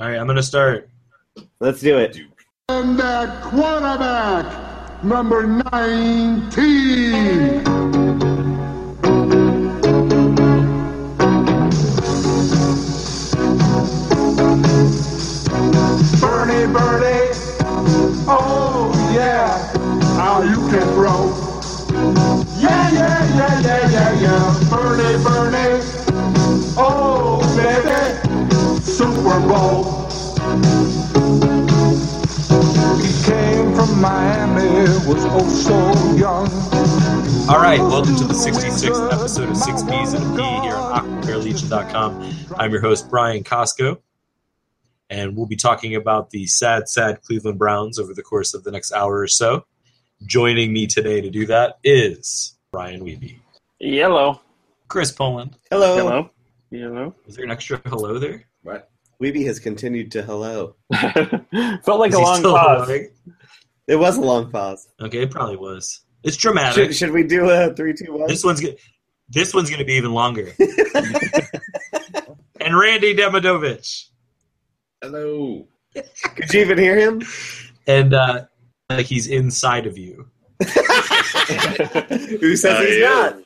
All right, I'm gonna start. Let's do it. And that quarterback, number 19. Super Bowl. He came from Miami, was oh so young. All right, welcome to the 66th episode of Six P's and a P here on AquabearLegion.com. I'm your host Brian Costco, and we'll be talking about the sad, sad Cleveland Browns over the course of the next hour or so. Joining me today to do that is Brian Weeby, Yellow. Chris Poland. Hello. Hello. Yellow. Is there an extra hello there? What? Weeby has continued to hello. Felt like Is a long pause. helloing? It was a long pause. Okay, it probably was. It's dramatic. Should, should we do a three, two, one? This one's good. This one's going to be even longer. and Randy Demidovich. Hello. Could you even hear him? And uh, like he's inside of you. Who says I he's am. not?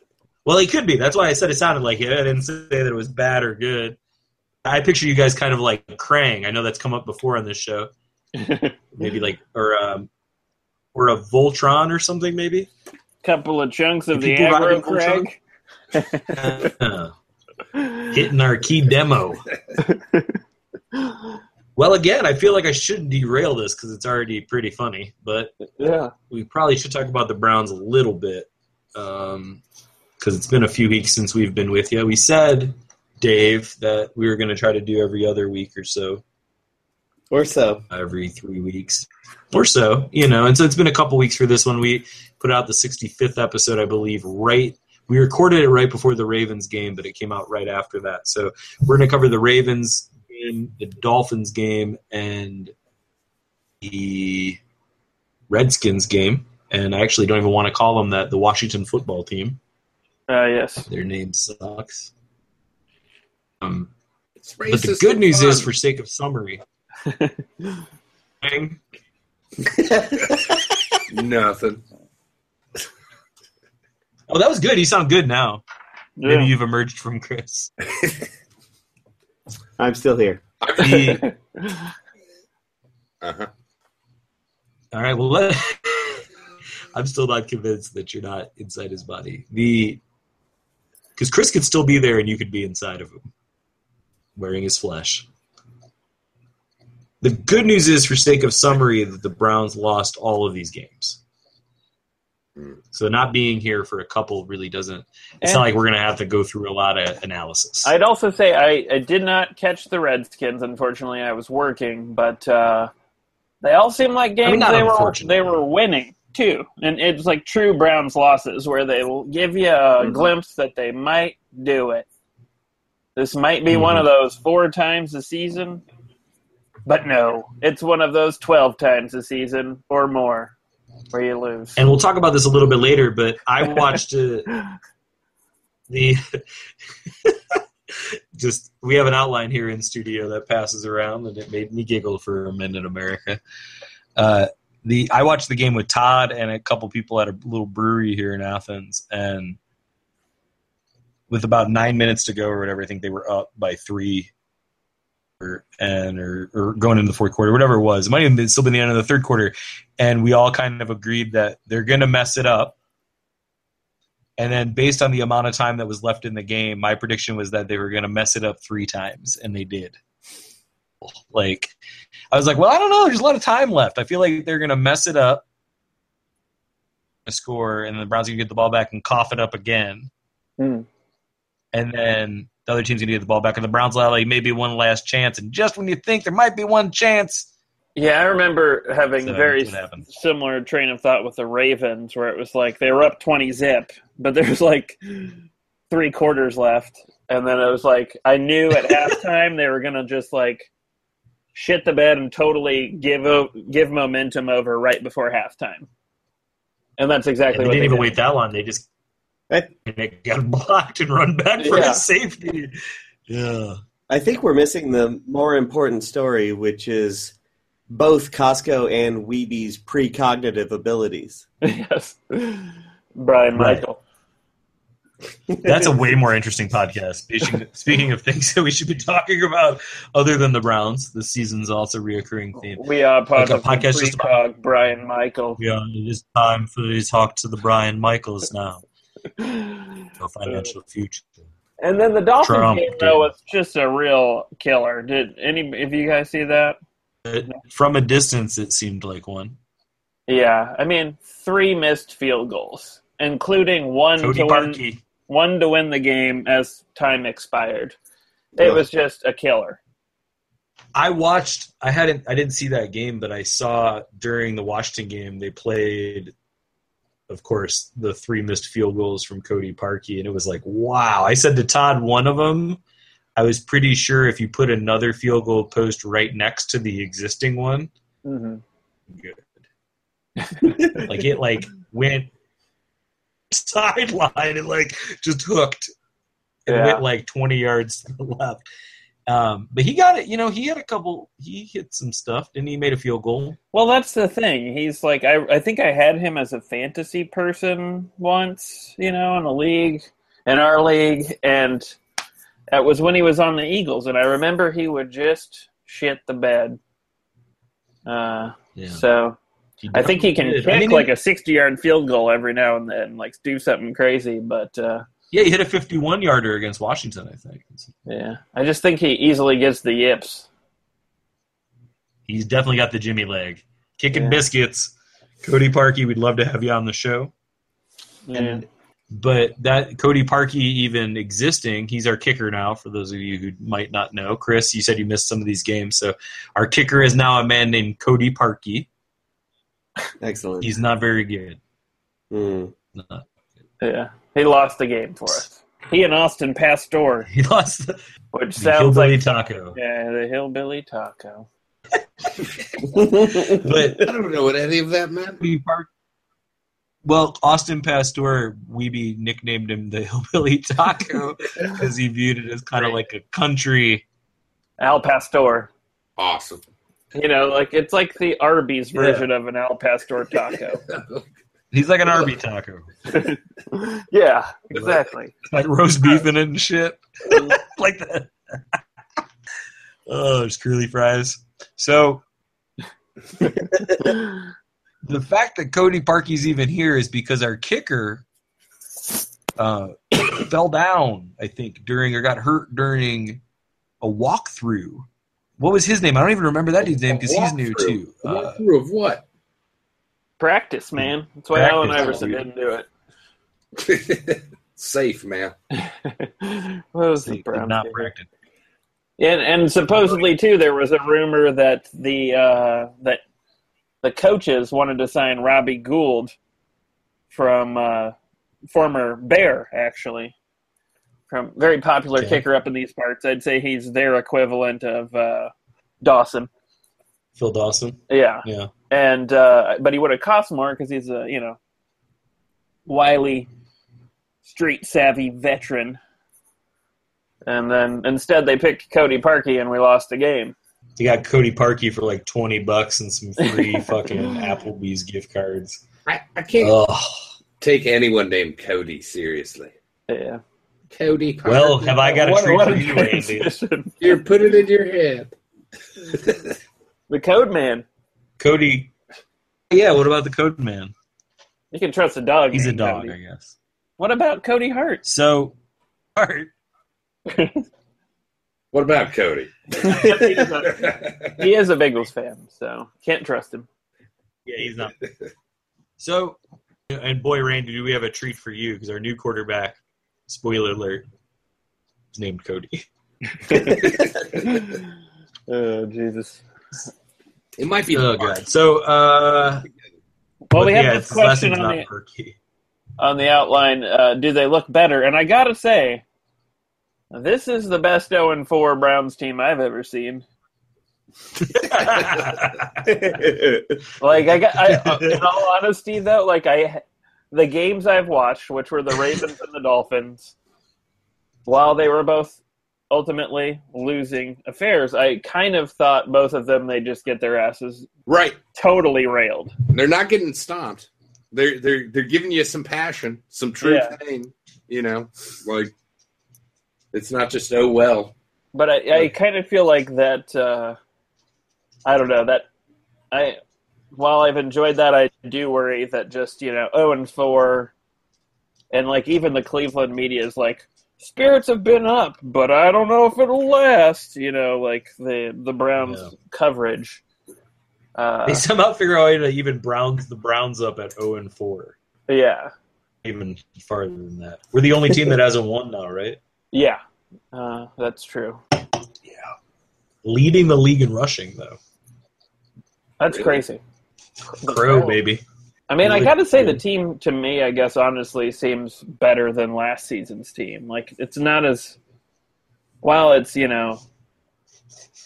Well, he could be. That's why I said it sounded like it. I didn't say that it was bad or good. I picture you guys kind of like Krang. I know that's come up before on this show. Maybe like or um, or a Voltron or something. Maybe. Couple of chunks of the aggro in Craig. Uh, hitting our key demo. Well, again, I feel like I shouldn't derail this because it's already pretty funny, but yeah. we probably should talk about the Browns a little bit because it's been a few weeks since we've been with you. We said, Dave, that we were going to try to do every other week or so, Or so. every three weeks or so, you know. And so it's been a couple weeks for this one. We put out the 65th episode, I believe, right. We recorded it right before the Ravens game, but it came out right after that. So we're going to cover the Ravens game, the Dolphins game, and the Redskins game. And I actually don't even want to call them that. The Washington football team. Uh, yes. Their name sucks. Um, It's but the good news fun. is, for sake of summary, nothing. oh, that was good. You sound good now. Maybe you've emerged from Chris. I'm still here. The, Uh-huh. all right. Well, let, I'm still not convinced that you're not inside his body. The because Chris could still be there and you could be inside of him, wearing his flesh. The good news is, for sake of summary, that the Browns lost all of these games. So not being here for a couple really doesn't. It's And- not like we're going to have to go through a lot of analysis. I'd also say I, I did not catch the Redskins. Unfortunately, I was working, but uh, they all seem like games mean, they were they were winning too, and it's like true Browns losses where they will give you a Mm-hmm. glimpse that they might do it. This might be Mm-hmm. one of those four times a season, but no, it's one of those twelve times a season or more where you lose. and we'll talk about this a little bit later. But I watched uh, the just we have an outline here in studio that passes around, and it made me giggle for a minute. America. Uh, the I watched the game with Todd and a couple people at a little brewery here in Athens, and with about nine minutes to go or whatever, I think they were up by three. Or, and or, or going into the fourth quarter, whatever it was, it might have still been the end of the third quarter, and we all kind of agreed that they're going to mess it up. And then, based on the amount of time that was left in the game, my prediction was that they were going to mess it up three times, and they did. Like, I was like, well, I don't know. There's a lot of time left. I feel like they're going to mess it up, score, and the Browns going to get the ball back and cough it up again. Hmm. And then the other team's going to get the ball back, and the Browns have like maybe one last chance. And just when you think there might be one chance, Yeah, I remember having So very that's what happened. similar train of thought with the Ravens, where it was like they were up twenty zip, but there was like three quarters left, and then it was like I knew at halftime they were gonna just like shit the bed and totally give give momentum over right before halftime, and that's exactly they what didn't they even did. wait that long. They just I, and it got blocked and run back for Yeah. a safety. Yeah. I think we're missing the more important story, which is both Costco and Weeby's precognitive abilities. yes, Brian Right. Michael. That's a way more interesting podcast. Speaking, speaking of things that we should be talking about, other than the Browns, the season's also a reoccurring theme. We are part Like a of the podcast just about- precog. Brian Michael. Yeah, it is time for the talk to the Brian Michaels now. Financial future. And then the Dolphins Trump, game though was just a real killer. Did any if you guys see that? But from a distance, it seemed like one. Yeah, I mean three missed field goals, including one Cody to win one to win the game as time expired. It Ugh. was just a killer. I watched. I hadn't. I didn't see that game, but I saw during the Washington game they played. Of course, the three missed field goals from Cody Parkey, and it was like, wow. I said to Todd, one of them. I was pretty sure if you put another field goal post right next to the existing one, hmm good. like it, like went sideline and like just hooked and Yeah. went like twenty yards to the left. Um, but he got it. You know, he had a couple. He hit some stuff, and he made a field goal. Well, that's the thing. He's like I. I think I had him as a fantasy person once. You know, in a league, in our league, and that was when he was on the Eagles. And I remember he would just shit the bed. Uh, Yeah, so I think he can did. kick I mean, like a sixty-yard field goal every now and then, like do something crazy. But uh, yeah, he hit a fifty-one yarder against Washington. I think yeah, I just think he easily gets the yips. he's definitely got the Jimmy leg, kicking Yeah. biscuits. Cody Parkey, we'd love to have you on the show. Yeah. And but that Cody Parkey even existing, he's our kicker now. For those of you who might not know, Chris, you said you missed some of these games, so our kicker is now a man named Cody Parkey. Excellent. He's not very good. Mm. Not- yeah, he lost the game for us. He and Austin Pasztor, He lost the, which the sounds hillbilly like taco. yeah, the hillbilly taco. But I don't know what any of that meant. Cody Park. Well, Austin Pasztor, Weeby nicknamed him the hillbilly taco because he viewed it as kind of like a country. Al Pastor. Awesome. You know, like it's like the Arby's Yeah. version of an Al Pastor taco. He's like an Arby taco, yeah, exactly. like roast beef in it and shit. like that. oh, there's curly fries. So the fact that Cody Parkey's even here is because our kicker uh, fell down, I think, during or got hurt during a walkthrough. What was his name? I don't even remember that dude's name because he's new too. Uh, Walkthrough of what? Practice, man. That's why Allen Practice. Iverson didn't do it. Safe, man. what was he the Browns not game? practice. And and supposedly too, there was a rumor that the uh, that the coaches wanted to sign Robbie Gould from uh, former Bear, actually, from very popular Okay. kicker up in these parts. I'd say he's their equivalent of uh, Dawson. Phil Dawson. Yeah, Yeah. And uh, but he would have cost more because he's a you know wily, street savvy veteran. And then instead they picked Cody Parkey, and we lost the game. He got Cody Parkey for like twenty bucks and some free fucking Applebee's gift cards. I, I can't Ugh. take anyone named Cody seriously. Yeah. Cody. Well, have I got a What- treat what for a you, Randy? transition. Here, put it in your head. The Code Man. Cody. Yeah. What about the Code Man? You can trust a dog. He's a dog, Cody. I guess. What about Cody Hart? So, Art. What about Cody? he, is a, he is a Bengals fan, so can't trust him. Yeah, he's not. So, and boy, Randy, do we have a treat for you because our new quarterback, spoiler alert, is named Cody. oh Jesus! It might be Oh hard. god. So, uh, Well, we but have yeah, this question on the on the outline. Uh, do they look better? And I gotta say, this is the best 0 and 4 Browns team I've ever seen. Like I got, I, uh, in all honesty though, like I, the games I've watched, which were the Ravens and the Dolphins, while they were both ultimately losing affairs. I kind of thought both of them they just get their asses Right. totally railed. They're not getting stomped. They're they're they're giving you some passion, some true Yeah. pain. You know, like it's not just oh well. But I, I kind of feel like that. Uh, I don't know that I. While I've enjoyed that, I do worry that just you know zero and four, and like even the Cleveland media is like spirits have been up, but I don't know if it'll last. You know, like the the Browns Yeah. coverage. Uh, They somehow figure out a way to even Browns the Browns up at zero and four. yeah, Even farther than that. We're the only team that hasn't won now, right? yeah, uh, that's true. Yeah. Leading the league in rushing though. That's Really? crazy. Crow baby. I mean, I got to say the oh. team to me, I guess honestly, seems better than last season's team. Like it's not as while it's you know,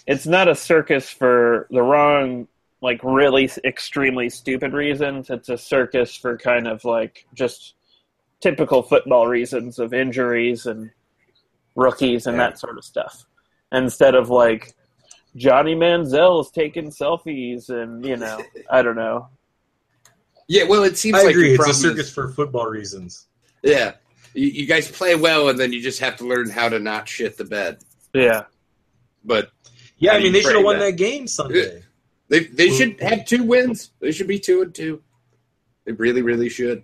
it's not a circus for the wrong, like really extremely stupid reasons. It's a circus for kind of like just typical football reasons of injuries and rookies and Yeah. that sort of stuff. Instead of like Johnny Manziel's taking selfies and you know, I don't know. Yeah, well, it seems I like agree. It's a circus is- for football reasons. yeah, you, you guys play well, and then you just have to learn how to not shit the bed. Yeah. But Yeah, I mean they should have won that? that game Sunday. they they mm. should have two wins. They should be two and two. They really, really should.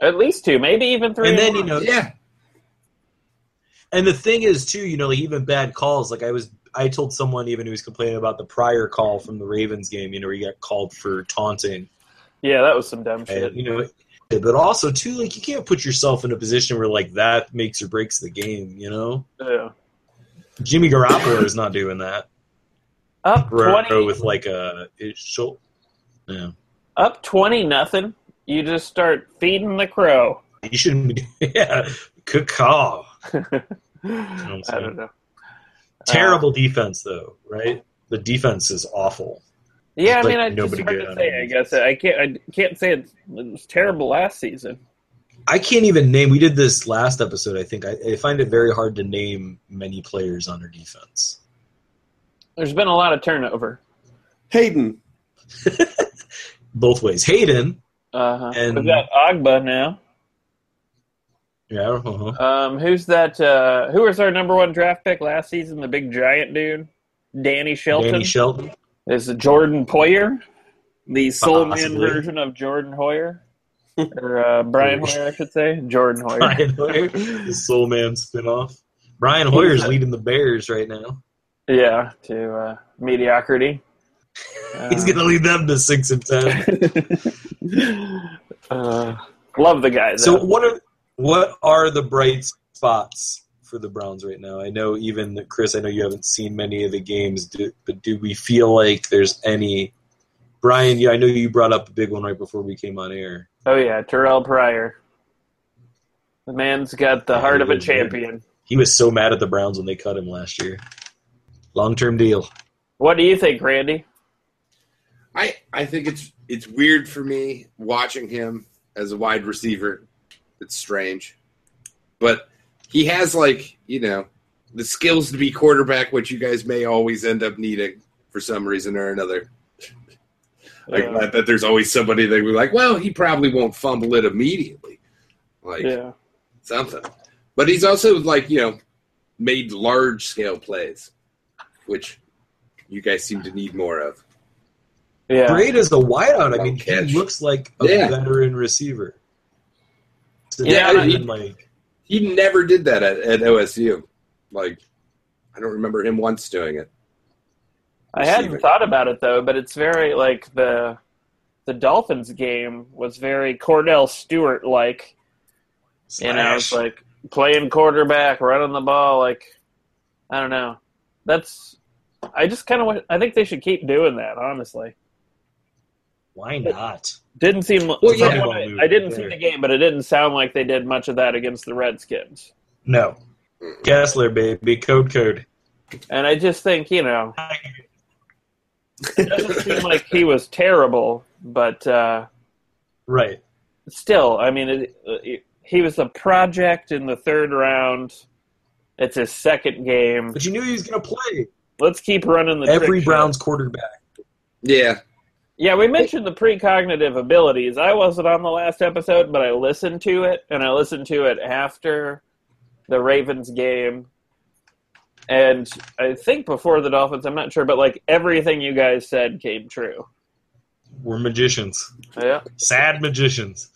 At least two, maybe even three. And then, more. you know, Yeah, And the thing is, too, you know, like even bad calls. Like I was, I told someone even who was complaining about the prior call from the Ravens game. You know, where he got called for taunting. Yeah, that was some dumb shit. And, you know, but also too, like you can't put yourself in a position where like that makes or breaks the game. You know, Yeah. Jimmy Garoppolo is not doing that. Up twenty, with like a. Yeah, up twenty, nothing. You just start feeding the crow. you shouldn't be. Yeah, good call. I don't know. Terrible uh, defense though, right? The defense is awful. Yeah, I Like, mean, I just nobody hard to say. I guess I can't. I can't say it, it was terrible last season. I can't even name. We did this last episode. I think I, I find it very hard to name many players on our defense. There's been a lot of turnover. Haden. Both ways. Haden. Uh-huh. And- We've got Ogbah now. Yeah, uh-huh. Um, who's that? Uh, who was our number one draft pick last season? The big giant dude, Danny Shelton. Danny Shelton. Is it Jordan Poyer, the soul man version of Jordan Hoyer, or uh, Brian Hoyer, I should say. Jordan Hoyer. Brian Hoyer, the Soul Man spinoff. Brian Hoyer's leading the Bears right now. Yeah, to uh, mediocrity. He's going to lead them to six and ten. uh, love the guy. So what are what are the bright spots for the Browns right now? I know even Chris, I know you haven't seen many of the games, do, but do we feel like there's any? Brian, yeah, I know you brought up a big one right before we came on air. oh yeah, Terrelle Pryor. The man's got the heart he of a was good. champion. He was so mad at the Browns when they cut him last year. Long term deal. What do you think, Randy? I I think it's it's weird for me watching him as a wide receiver. It's strange, but he has like you know the skills to be quarterback, which you guys may always end up needing for some reason or another. Like Yeah. I bet there's always somebody that be like, well, he probably won't fumble it immediately, like Yeah. something. But he's also like you know made large scale plays, which you guys seem to need more of. Yeah. Great as a wideout. I mean, Catch. he looks like a Yeah. veteran receiver. So Yeah, yeah, he- like He never did that at, at OSU. Like, I don't remember him once doing it. I hadn't thought about it though, but it's very like the the Dolphins game was very Kordell Stewart like. You know, it's like playing quarterback, running the ball. Like, I don't know. That's. I just kind of. I think they should keep doing that. Honestly, why not? didn't seem. Well, yeah. from I, I didn't see the game, but it didn't sound like they did much of that against the Redskins. No. Kessler, baby, code code. And I just think you know, it doesn't seem like he was terrible, but uh, Right. still, I mean, it, it, he was a project in the third round. It's his second game. But you knew he was going to play. Let's keep running the Every trick shot. Browns quarterback. Yeah. Yeah, we mentioned the precognitive abilities. I wasn't on the last episode, but I listened to it, and I listened to it after the Ravens game. And I think before the Dolphins, I'm not sure, but like everything you guys said came true. We're magicians. Yeah. sad magicians.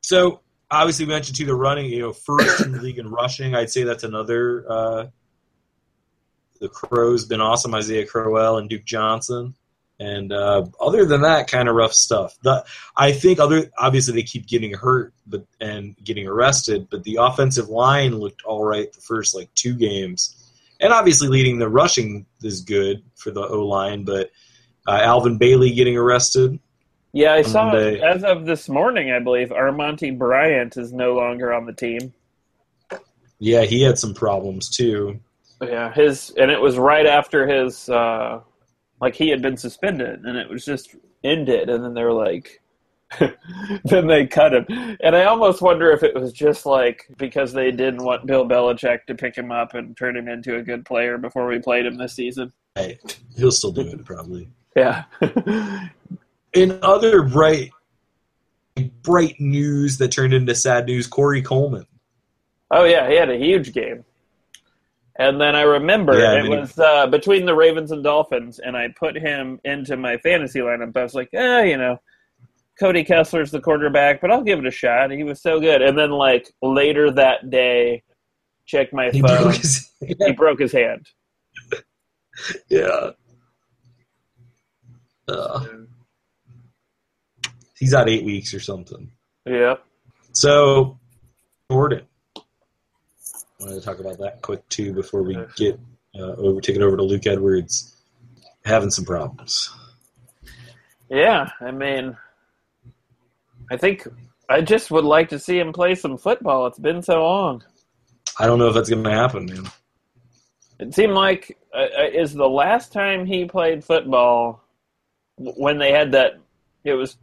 So obviously, we mentioned to the running, you know, first in the league in rushing. I'd say that's another. Uh, the Crows been awesome. Isaiah Crowell and Duke Johnson, and uh, other than that, kind of rough stuff. The, I think other obviously they keep getting hurt, but and getting arrested. But the offensive line looked all right the first like two games, and obviously leading the rushing is good for the O line, but. Uh, Alvin Bailey getting arrested. Yeah, I saw Monday. as of this morning, I believe, Armonty Bryant is no longer on the team. Yeah, he had some problems too. Yeah, his and it was right after his uh like he had been suspended and it was just ended and then they were like then they cut him. And I almost wonder if it was just like because they didn't want Bill Belichick to pick him up and turn him into a good player before we played him this season. Hey, he'll still do it probably. Yeah. In other bright, bright news that turned into sad news, Corey Coleman. oh yeah, he had a huge game. And then I remember Yeah, I it mean- was uh, between the Ravens and Dolphins, and I put him into my fantasy lineup. I was like, eh, you know, Cody Kessler's the quarterback, but I'll give it a shot. He was so good. And then like later that day, check my He phone. broke his he broke his hand. yeah. Uh, he's out eight weeks or something. Yeah. So, Jordan. Wanted to talk about that quick too before we get uh, over take it over to Luke Edwards. Having some problems. Yeah. I mean, I think I just would like to see him play some football. It's been so long. I don't know if that's going to happen, man. It seemed like uh, uh, is the last time he played football when they had that. It was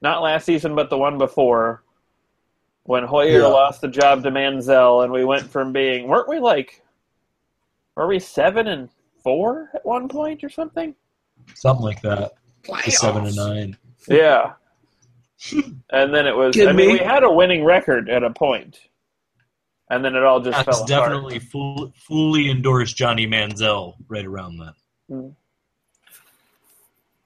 not last season, but the one before when Hoyer Yeah. lost the job to Manziel, and we went from being weren't we like were we seven and four at one point or something? Something like that. To seven and nine. Yeah. and then it was. Kidding I mean, me? we had a winning record at a point, and then it all just That's fell apart. definitely full, fully endorsed Johnny Manziel right around that.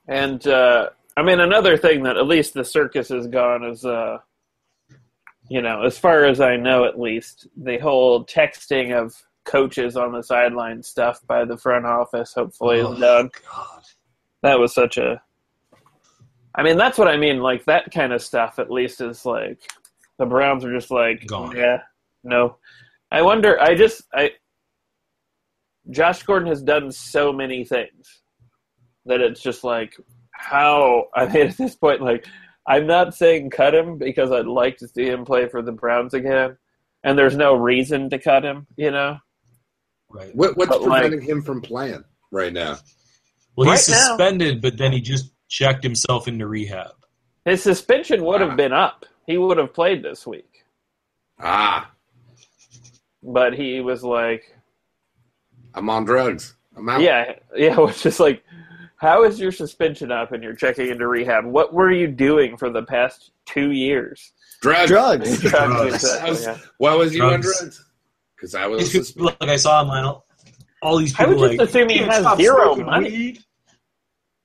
And uh, I mean, another thing that at least the circus has gone is, uh, you know, as far as I know, at least the whole texting of coaches on the sideline stuff by the front office hopefully Oh, done. God. That was such a. I mean, that's what I mean. Like that kind of stuff, at least, is like the Browns are just like, Gone. yeah, no. I wonder. I just I. Josh Gordon has done so many things that it's just like how I mean at this point like I'm not saying cut him because I'd like to see him play for the Browns again and there's no reason to cut him you know Right. What, what's But, like- preventing him from playing right now? Well, he's Right now- suspended, but then he just checked himself into rehab. his suspension would Wow. have been up he would have played this week Ah, but he was like I'm on drugs. I'm out. yeah yeah which is like how is your suspension up and you're checking into rehab what were you doing for the past two years Drugs. Drugs. Drugs. I was- yeah. Why was you on Drugs. drugs? Because I was. These people- suspended. I saw online all, all these I people would just like assume he has zero money." weed."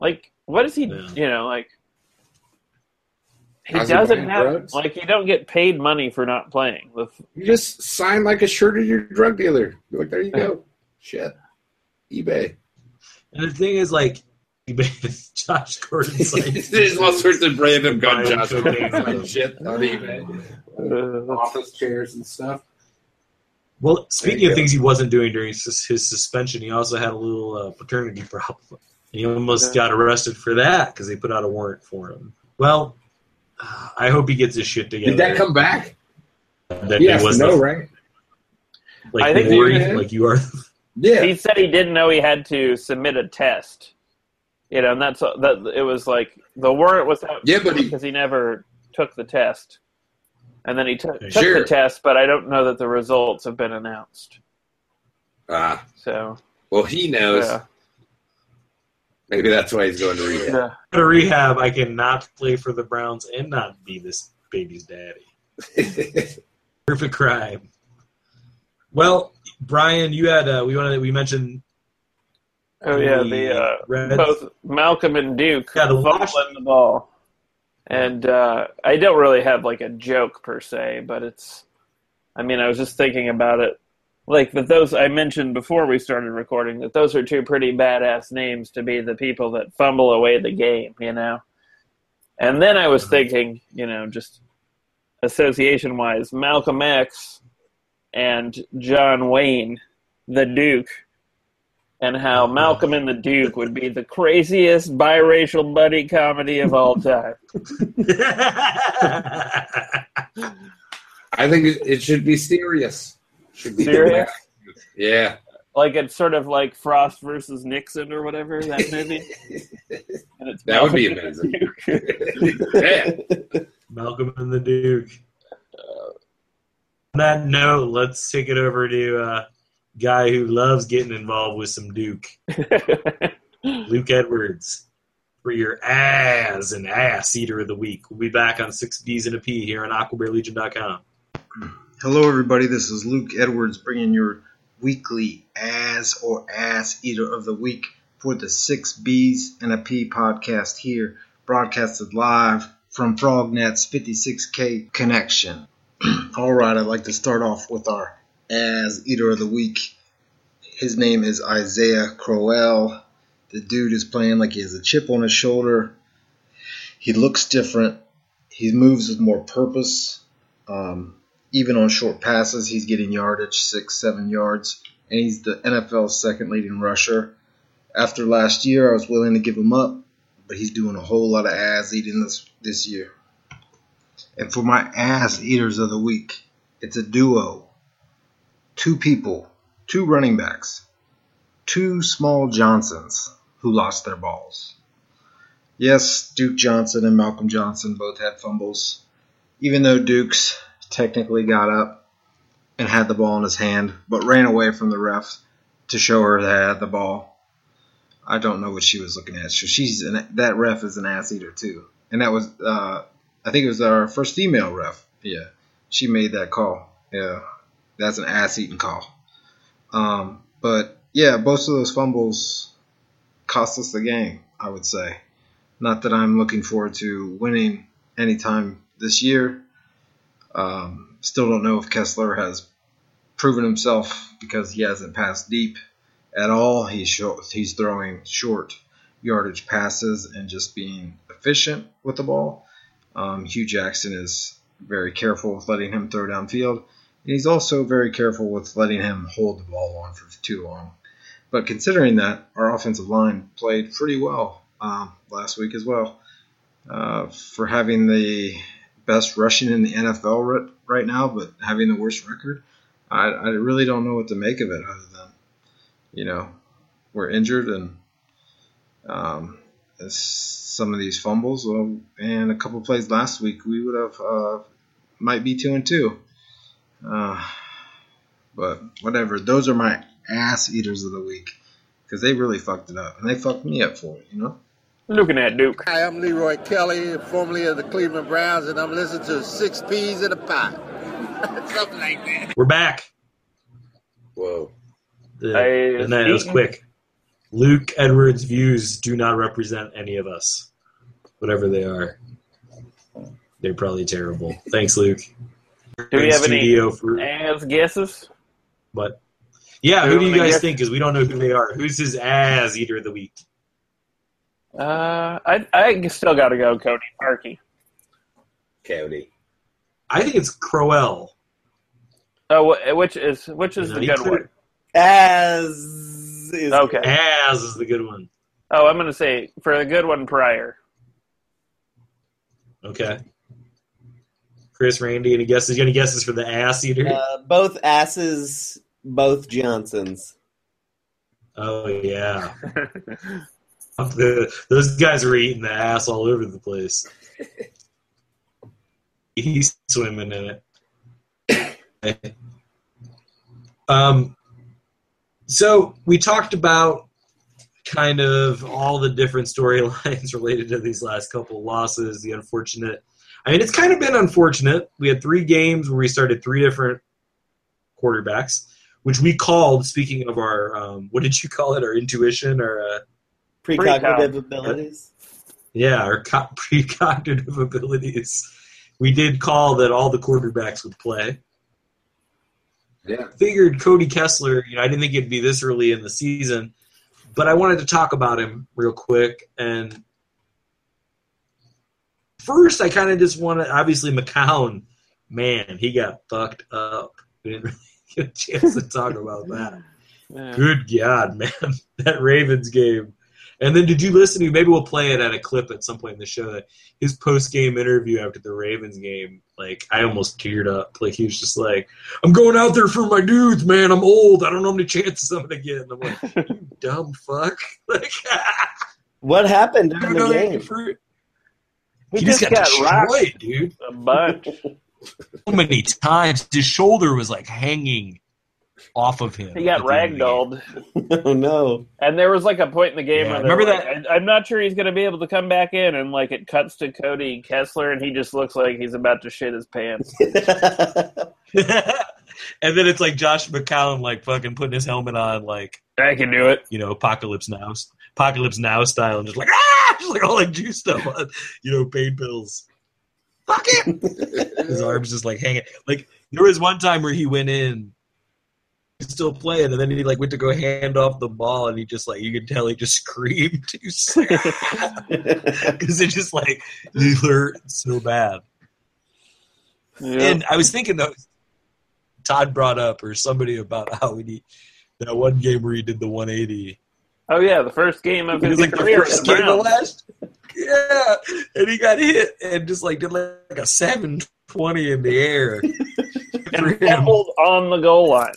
Like, what is he? Yeah. You know, like he How's doesn't buying have drugs? like you don't get paid money for not playing. The- You just sign like a shirt of your drug dealer. You're like, there you go. Shit. eBay. And the thing is, like, Josh Gordon's like, There's all sorts of random gun Buying shots cocaine. and shit on eBay. Uh, Office chairs and stuff. well, speaking of go. things he wasn't doing during his, his suspension, he also had a little uh, paternity problem. He almost Yeah. got arrested for that because they put out a warrant for him. Well, I hope he gets his shit together. Did that come back? That Yes, he was no, the- right? like, I think the warrant, he- like you are. Yeah. he said he didn't know he had to submit a test. You know, and that's that. It was like the warrant was out Yeah, but because he never took the test. and then he took took Sure. the test, but I don't know that the results have been announced. Ah, So well, he knows. yeah, Maybe that's why he's going to rehab. yeah. To rehab. I cannot play for the Browns and not be this baby's daddy. Perfect crime. Well, Brian, you had uh, we wanted we mentioned Oh yeah, the uh, Reds. both Malcolm and Duke Yeah, the fumbling the ball, and uh, I don't really have like a joke per se, but it's. I mean, I was just thinking about it, like that. Those I mentioned before we started recording that those are two pretty badass names to be the people that fumble away the game, you know. And then I was thinking, you know, just association wise, Malcolm X and John Wayne, the Duke and how Malcolm and the Duke would be the craziest biracial buddy comedy of all time. I think it, it should be serious. Should be Serious? Yeah. Like it's sort of like Frost versus Nixon or whatever that movie. And it's That would be Malcolm and the amazing. Yeah. Malcolm and the Duke. On that note, let's take it over to uh, guy who loves getting involved with some Duke, Luke Edwards, for your ass and ass eater of the week. We'll be back on six B's and a P here on AquabearLegion.com. Hello, everybody. This is Luke Edwards bringing your weekly ass or ass eater of the week for the Six B's and a P podcast here, broadcasted live from Frognet's 56K connection. All right, I'd like to start off with our ass eater of the week. His name is Isaiah Crowell. The dude is playing like he has a chip on his shoulder. He looks different. He moves with more purpose. Um, even on short passes, he's getting yardage, six, seven yards, and he's the NFL's second leading rusher. After last year, I was willing to give him up, but he's doing a whole lot of ass eating this this year. And for my ass eaters of the week, it's a duo. Two people, two running backs, two small Johnsons who lost their balls. Yes, Duke Johnson and Malcolm Johnson both had fumbles even though Dukes technically got up and had the ball in his hand, but ran away from the ref to show her that I had the ball. I don't know what she was looking at. She's an, that ref is an ass eater too, and that was uh, I think it was our first female ref. Yeah, she made that call. Yeah, that's an ass eating call. Um, but yeah, both of those fumbles cost us the game. I would say. Not that I'm looking forward to winning anytime this year. Um, still don't know if Kessler has proven himself because he hasn't passed deep at all. He's he's throwing short yardage passes and just being efficient with the ball. Um, Hue Jackson is very careful with letting him throw downfield, and he's also very careful with letting him hold the ball on for too long. But considering that, our offensive line played pretty well um, last week as well. Uh, for having the best rushing in the NFL right, right now, but having the worst record, I, I really don't know what to make of it other than, you know, we're injured and um, some of these fumbles well, and a couple plays last week, we would have uh, might be two and two. Uh, but whatever, those are my ass eaters of the week because they really fucked it up and they fucked me up for it, you know. Looking at Duke. Hi, I'm Leroy Kelly, formerly of the Cleveland Browns, and I'm listening to Six Peas in a Pot. Something like that. We're back. Whoa. The, I- and that was quick. Luke Edwards' views do not represent any of us, whatever they are. They're probably terrible. Thanks, Luke. Do we In have any studio for ass guesses? But yeah, Do who do you guys guess? think? Because we don't know who they are. Who's his ass eater of the week? Uh, I I still got to go Cody Parkey. Cody. I think it's Crowell. Oh, which is which is No, the good could- one? As is Okay. As is the good one. Oh, I'm gonna say for the good one prior. Okay. Chris, Randy, any guesses? Any guesses for the ass eater? Uh, both asses, both Johnsons. oh yeah, the, those guys were eating the ass all over the place. he's swimming in it. um, so we talked about kind of all the different storylines related to these last couple losses, the unfortunate. I mean, it's kind of been unfortunate. We had three games where we started three different quarterbacks, which we called. Speaking of our, um, what did you call it? Our intuition, or uh, Precognitive abilities. yeah, our co- precognitive abilities. We did call that all the quarterbacks would play. Yeah. Figured Cody Kessler. You know, I didn't think it'd be this early in the season, but I wanted to talk about him real quick. And first, I kind of just wanted. Obviously, McCown. Man, he got fucked up. We didn't really get a chance to talk about that. Yeah. Good God, man, that Ravens game. And then did you listen to? Maybe we'll play it at a clip at some point in the show. That his post game interview after the Ravens game, like I almost teared up. Like he was just like, "I'm going out there for my dudes, man. I'm old. I don't know how many chances I'm gonna get." And I'm like, "You dumb fuck!" Like, What happened I during the game? For- He he just just got, got rocked destroyed, dude. a bunch. So many times, his shoulder was like hanging off of him. He got at the end of the game. ragdolled. oh no! And there was like a point in the game Yeah, where remember were like, I, I'm not sure he's going to be able to come back in, and like it cuts to Cody Kessler, and he just looks like he's about to shit his pants. and then it's like Josh McCown, like fucking putting his helmet on, like I can do it. you know, Apocalypse Now, Apocalypse Now style, and just like ah, just like all like juiced up on, you know, pain pills. Fuck it. His arms just like hanging. Like there was one time where he went in, still playing, and then he like went to go hand off the ball, and he just like you could tell he just screamed too, because it just like it hurt so bad. And I was thinking though, Todd brought up or somebody about how we need that one game where he did the 180. Oh yeah, the first game of It his was like the career. first game of the last. Yeah, and he got hit and just like did like a 720 in the air. And him. fumbled on the goal line.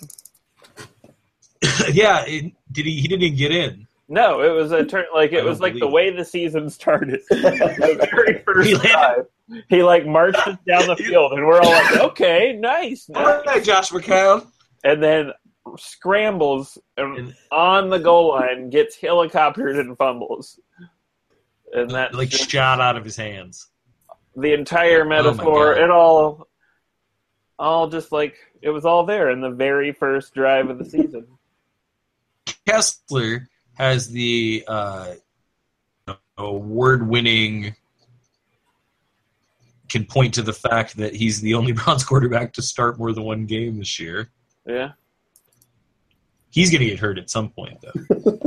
yeah, it, did he? He didn't get in. No, it was a turn. Like it don't was like the believe way the season started. the very first He drive, he like marched us down the field, and we're all like, "Okay, nice." Nice. right, Josh McCown. and then scrambles on the goal line, gets helicoptered and fumbles. And that Like shot out of his hands. the entire metaphor, God. it all, all just like it was all there in the very first drive of the season. Kessler has the uh, award-winning can point to the fact that he's the only Browns quarterback to start more than one game this year. Yeah, He's going to get hurt at some point, though.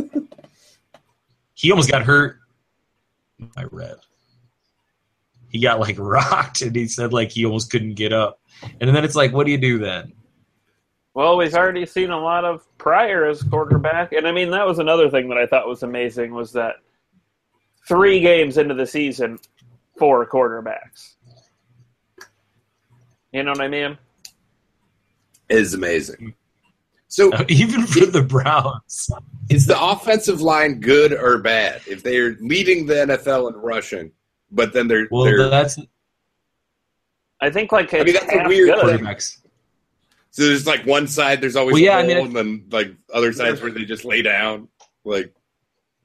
he almost got hurt. I read. He got like rocked, and he said like he almost couldn't get up. And then it's like, what do you do then? Well, we've already seen a lot of Pryor as quarterback, and I mean that was another thing that I thought was amazing was that three games into the season, four quarterbacks. You know what I mean? Is amazing. So Even for the Browns, is the offensive line good or bad? If they're leading the NFL in rushing, but then they're well, they're that's I think like I mean, it's that's a weird good. thing. quarterbacks. so there's like one side there's always Well, yeah, a I hole, mean, and then like other sides where they just lay down. Like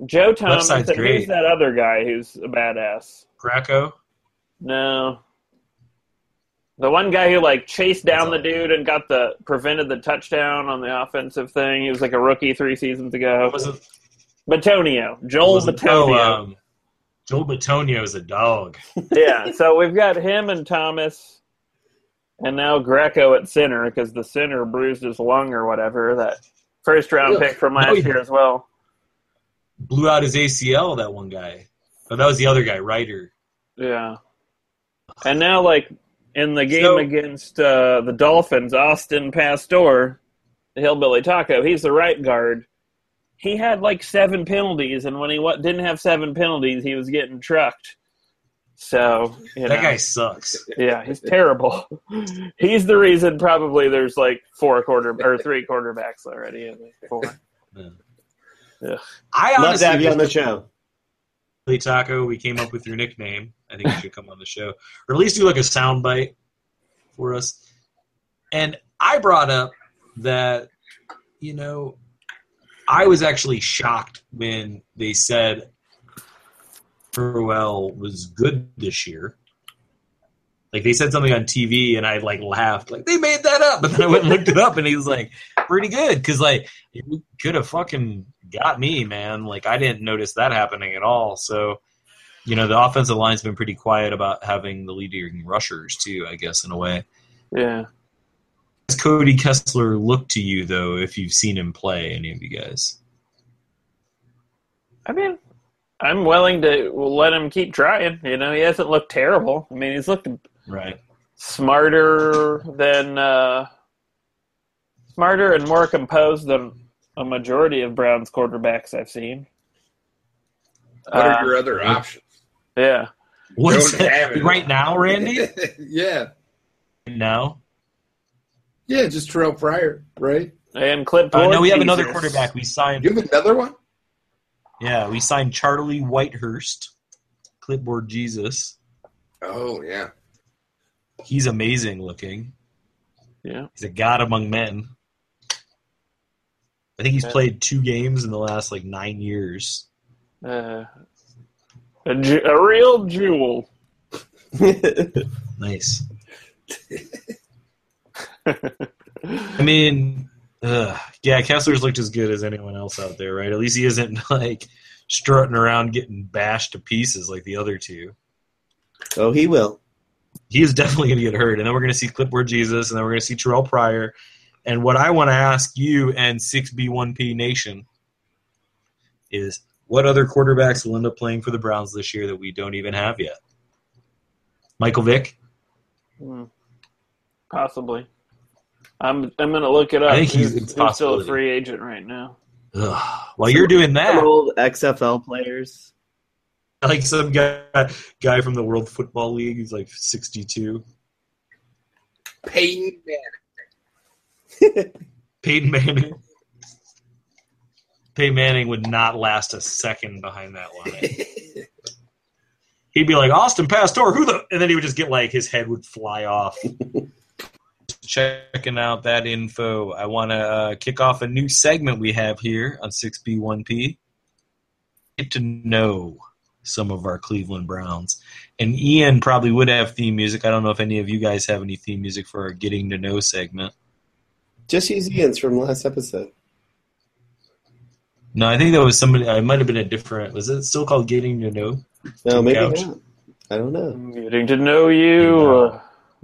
Joe Thomas side's and great. who's that other guy who's a badass? Greco. No. The one guy who like chased down the dude and got the prevented the touchdown on the offensive thing. He was like a rookie three seasons ago. Was it, Bitonio. Joel it- Bitonio. oh, um, Joel Bitonio is a dog. yeah, so we've got him and Thomas and now Greco at center because the center bruised his lung or whatever. That first round pick from last No, he- year as well. Blew out his ACL. That one guy. Oh, that was the other guy, Ryder. Yeah. And now, like, in the game So- against uh, the Dolphins, Austin Pasztor, the Hillbilly Taco, he's the right guard. He had like seven penalties, and when he wa- didn't have seven penalties, he was getting trucked. So, you That know, guy sucks. yeah, he's terrible. he's the reason probably there's like four quarter or three quarterbacks already. I think four. I Love to have you on the just- show. Taco, we came up with your nickname. I think you should come on the show, or at least do like a sound bite for us. And I brought up that you know I was actually shocked when they said Farewell was good this year. Like they said something on TV, and I like laughed, like they made that up. But then I went and looked it up, and he was like, "Pretty good," because like you could have fucking got me, man. Like I didn't notice that happening at all. So, you know, the offensive line's been pretty quiet about having the leading rushers too. I guess in a way. Yeah. Does Cody Kessler look to you though? If you've seen him play, any of you guys? I mean, I'm willing to let him keep trying. You know, he hasn't looked terrible. I mean, he's looked Right. smarter than uh, smarter and more composed than a majority of Browns quarterbacks I've seen. What Uh, are your other options? Yeah. What's Don't it. right now, Randy? yeah. No. Yeah, just Terrelle Pryor, right? And clipboard. Uh, no, we have another quarterback. We signed. You have another one? Yeah, we signed Charlie Whitehurst, clipboard Jesus. Oh, yeah. He's amazing looking. Yeah. He's a god among men. I think he's Yeah. played two games in the last like nine years. Uh, a, ju- a real jewel. Nice. I mean, ugh, yeah, Kessler's looked as good as anyone else out there, right? At least he isn't like strutting around getting bashed to pieces like the other two. oh, he will. he is definitely going to get hurt. And then we're going to see Clipboard Jesus, and then we're going to see Terrelle Pryor. And what I want to ask you and 6B1P Nation is what other quarterbacks will end up playing for the Browns this year that we don't even have yet? Michael Vick? Hmm. Possibly. I'm I'm gonna look it up. I think he's- Who's- it's who's still a free agent right now. Ugh. While you're doing that, old XFL players. like some guy guy from the World Football League, he's like 62. Peyton Manning. Peyton Manning. Peyton Manning would not last a second behind that line. he'd be like Austin Pasztor, who the, and then he would just get like his head would fly off. Checking out that info, I want to uh, kick off a new segment we have here on 6B1P. Get to know some of our Cleveland Browns, and Ian probably would have theme music. I don't know if any of you guys have any theme music for our getting to know segment. Just use Ian's from last episode. No, I think that was somebody. I might have been a different. Was it still called getting to know? No, maybe Couch. not. I don't know. Getting to know you. Uh,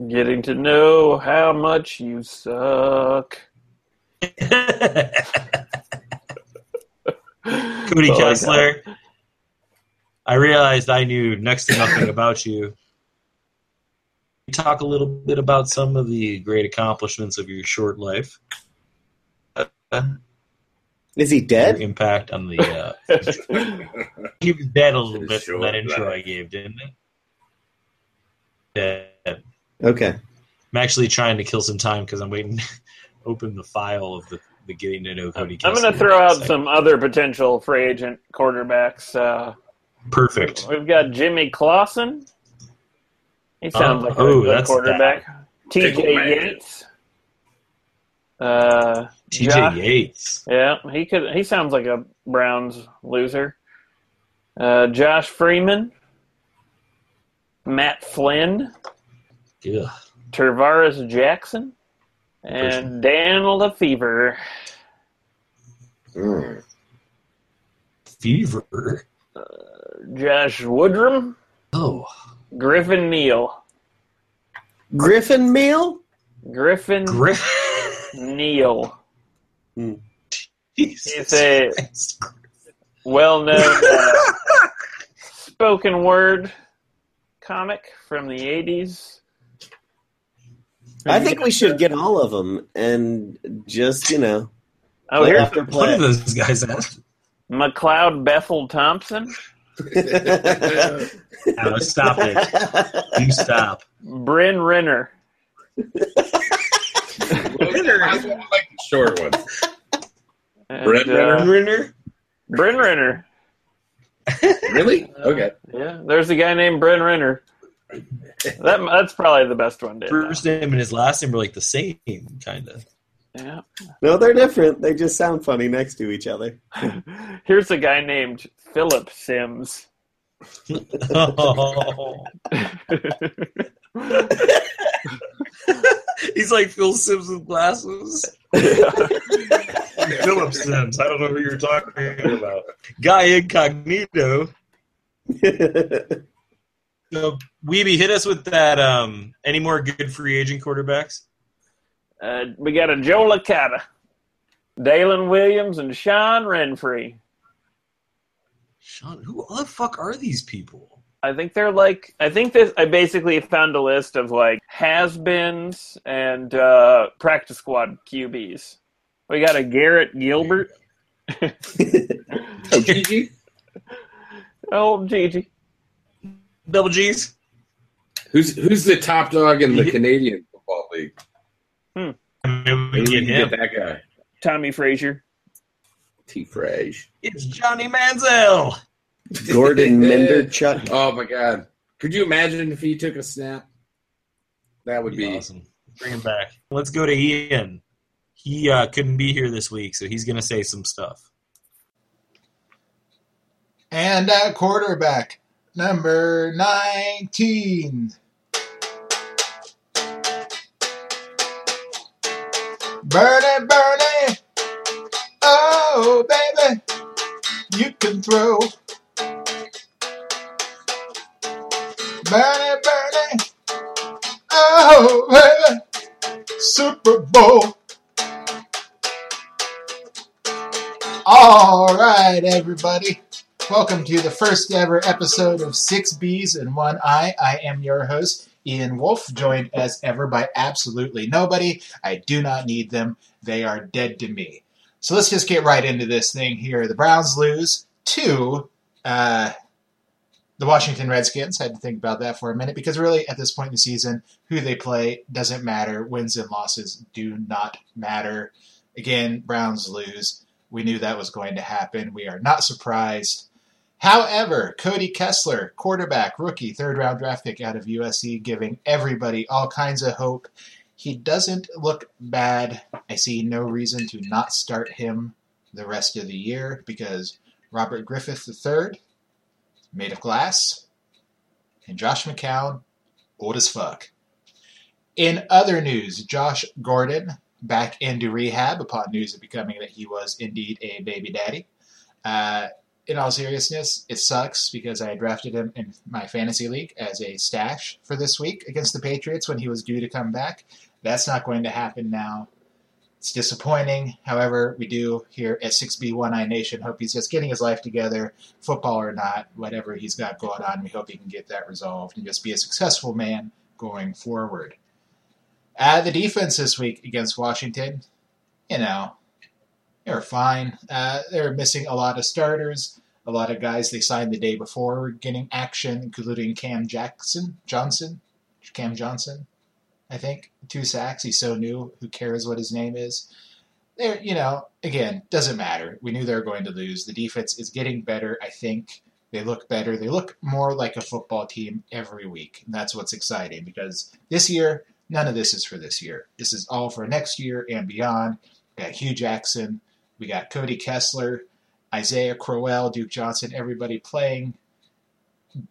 getting to know how much you suck. Cody Oh, Kessler. I realized I knew next to nothing about you. You Talk a little bit about some of the great accomplishments of your short life. Uh, Is he dead? impact on the. Uh, he was dead a little bit from that Short intro. I gave, didn't it? Dead. Okay. I'm actually trying to kill some time because I'm waiting to open the file of the, the getting to know Cody I'm going to throw out segment. some other potential free agent quarterbacks. Uh, Perfect. we've got Jimmy Clausen. He sounds Oh, like a oh, good quarterback. Pickle TJ man. Yates. Uh, TJ Josh- Yates. Yeah, he could. He sounds like a Browns loser. Uh, Josh Freeman, Matt Flynn, yeah. Tarvaris Jackson, and Dan LeFevour. Mm. Fever. Josh Woodrum, Oh. Griffin Neal, Griffin Meal? Griffin Griff. Neal, Jesus He's a- well-known uh, spoken word comic from the '80s. I think we should get all of them and just, you know, Oh, play here's after One of play. those guys asked. McLeod Bethel Thompson, No, stop it. You stop. Bryn Renner. I like the short one. And, Bryn uh, Renner? Renner? Bryn Renner. Really? Okay. Yeah, there's a guy named Bryn Renner. That that's probably the best one. To First name and his last name are like the same, kind of. yeah. No, they're different. They just sound funny next to each other. Here's a guy named Philip Sims. He's like Phil Sims with glasses. Philip Sims. I don't know who you're talking about. Guy Incognito. So, Weeby, hit us with that. Um, any more good free agent quarterbacks? Uh, we got a Joe Licata, Dalen Williams, and Sean Renfree. Sean, who the fuck are these people? I think they're like I think this I basically found a list of like has-beens and uh, practice squad QBs. We got a Garrett Gilbert. Oh, Gigi? Oh, Gigi. Double G's. Who's who's the top dog in the He- Canadian Football League? I mean, we Maybe can we get him. get that guy. Tommy Frazier. T. Frage. It's Johnny Manziel. Gordon Menderchuk. Oh my God! Could you imagine if he took a snap? That would be awesome. Bring him back. Let's go to Ian. He uh, couldn't be here this week, so he's going to say some stuff. And at quarterback, number 19. Bernie, Bernie, oh, baby, you can throw. Bernie, Bernie, oh, baby, Super Bowl. All right, everybody. Welcome to the first ever episode of Six Bees and One Eye. I am your host, Ian Wolf, joined as ever by absolutely nobody. I do not need them. They are dead to me. So let's just get right into this thing here. The Browns lose to uh, the Washington Redskins. had to think about that for a minute because really, at this point in the season, who they play doesn't matter. Wins and losses do not matter. Again, Browns lose. We knew that was going to happen. We are not surprised. However, Cody Kessler, quarterback, rookie, third round draft pick out of USC, giving everybody all kinds of hope. He doesn't look bad. I see no reason to not start him the rest of the year because Robert Griffin III, made of glass, and Josh McCown, old as fuck. In other news, Josh Gordon back into rehab upon news of becoming that he was indeed a baby daddy. Uh, in all seriousness, it sucks because I drafted him in my fantasy league as a stash for this week against the Patriots when he was due to come back. That's not going to happen now. It's disappointing. However, we do here at 6B1I Nation hope he's just getting his life together, football or not, whatever he's got going on. We hope he can get that resolved and just be a successful man going forward. Uh, the defense this week against Washington, you know, they're fine. Uh, they're missing a lot of starters, a lot of guys they signed the day before getting action, including Cam Jackson, Johnson, Cam Johnson, I think. Two sacks. He's so new. Who cares what his name is? They're, you know, again, doesn't matter. We knew they were going to lose. The defense is getting better, I think. They look better. They look more like a football team every week. And that's what's exciting because this year, none of this is for this year. This is all for next year and beyond. We got Hue Jackson. We got Cody Kessler, Isaiah Crowell, Duke Johnson, everybody playing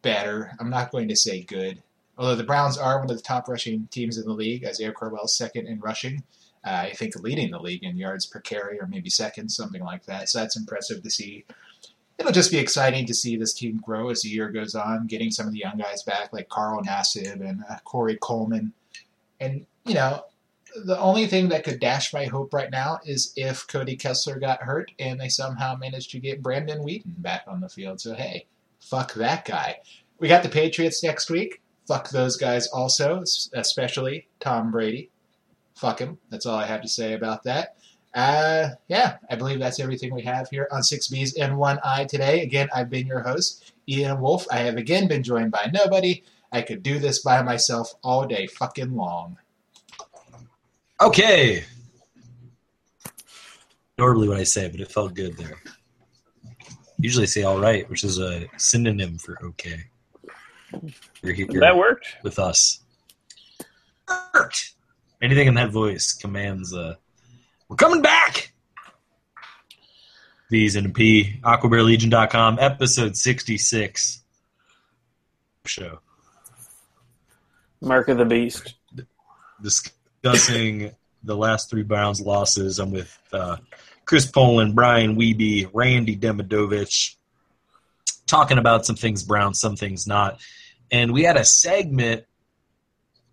better. I'm not going to say good. Although the Browns are one of the top rushing teams in the league, Isaiah Crowell second in rushing. Uh, I think leading the league in yards per carry, or maybe second, something like that. So that's impressive to see. It'll just be exciting to see this team grow as the year goes on, getting some of the young guys back like Carl Nassib and uh, Corey Coleman. And, you know, the only thing that could dash my hope right now is if Cody Kessler got hurt and they somehow managed to get Brandon Weeden back on the field. So, hey, fuck that guy. We got the Patriots next week. Fuck those guys also, especially Tom Brady. Fuck him. That's all I have to say about that. Uh, yeah, I believe that's everything we have here on Six B's and One Eye today. Again, I've been your host, Ian Wolf. I have again been joined by nobody. I could do this by myself all day fucking long. Okay. Normally what I say, but it felt good there. usually I say all right, which is a synonym for okay. You're here That worked. with us. Worked. Anything in that voice commands uh we're coming back. V's and a P, aquabearlegion.com, episode 66 show. Mark of the Beast. discussing the last three Browns losses. I'm with uh, Chris Poland, Brian Weeby, Randy Demidovich, talking about some things Brown, some things not. And we had a segment,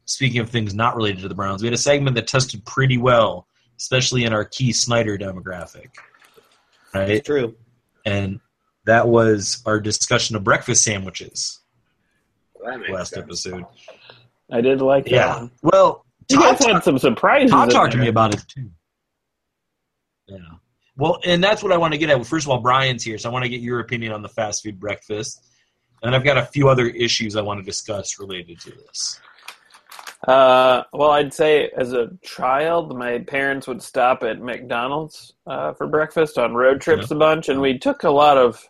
speaking of things not related to the Browns, we had a segment that tested pretty well, especially in our key Snyder demographic. Right? It's true. And that was our discussion of breakfast sandwiches That last sense. episode. I did like that. Yeah. Well, You Todd guys had some surprises. Todd in talked to me about it too. Yeah. Well, and that's what I want to get at. First of all, Brian's here, so I want to get your opinion on the fast food breakfast. And I've got a few other issues I want to discuss related to this. Uh, well, I'd say as a child, my parents would stop at McDonald's uh, for breakfast on road trips a bunch, and we took a lot of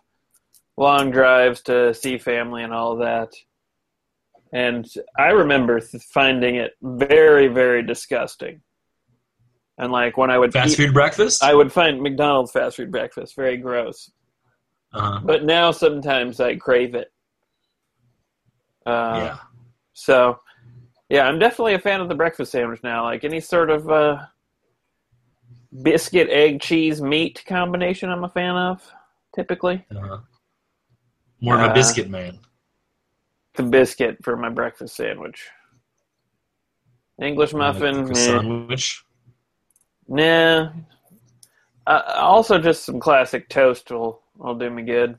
long drives to see family and all that. And I remember th- finding it very, very disgusting. And like when I would Fast eat- food breakfast? I would find McDonald's fast food breakfast very gross. uh-huh. But now sometimes I crave it. Uh, yeah. so, yeah, I'm definitely a fan of the breakfast sandwich now. Like any sort of uh, biscuit, egg, cheese, meat combination, I'm a fan of. Typically, Uh-huh. More of a Uh, biscuit man. the biscuit for my breakfast sandwich. English muffin, Like sandwich. Nah. Uh, also, just some classic toast will will do me good.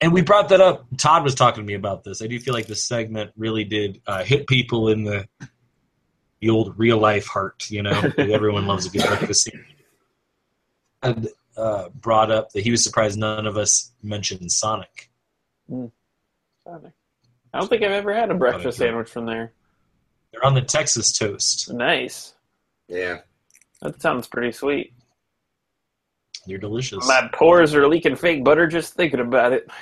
And we brought that up. Todd was talking to me about this. I do feel like this segment really did uh, hit people in the the old real life heart. You know, everyone loves a good breakfast sandwich. And uh, brought up that he was surprised none of us mentioned Sonic. Sonic. I don't think I've ever had a breakfast sandwich from there. They're on the Texas toast. Nice. Yeah. That sounds pretty sweet. They're delicious. My pores are leaking fake butter just thinking about it.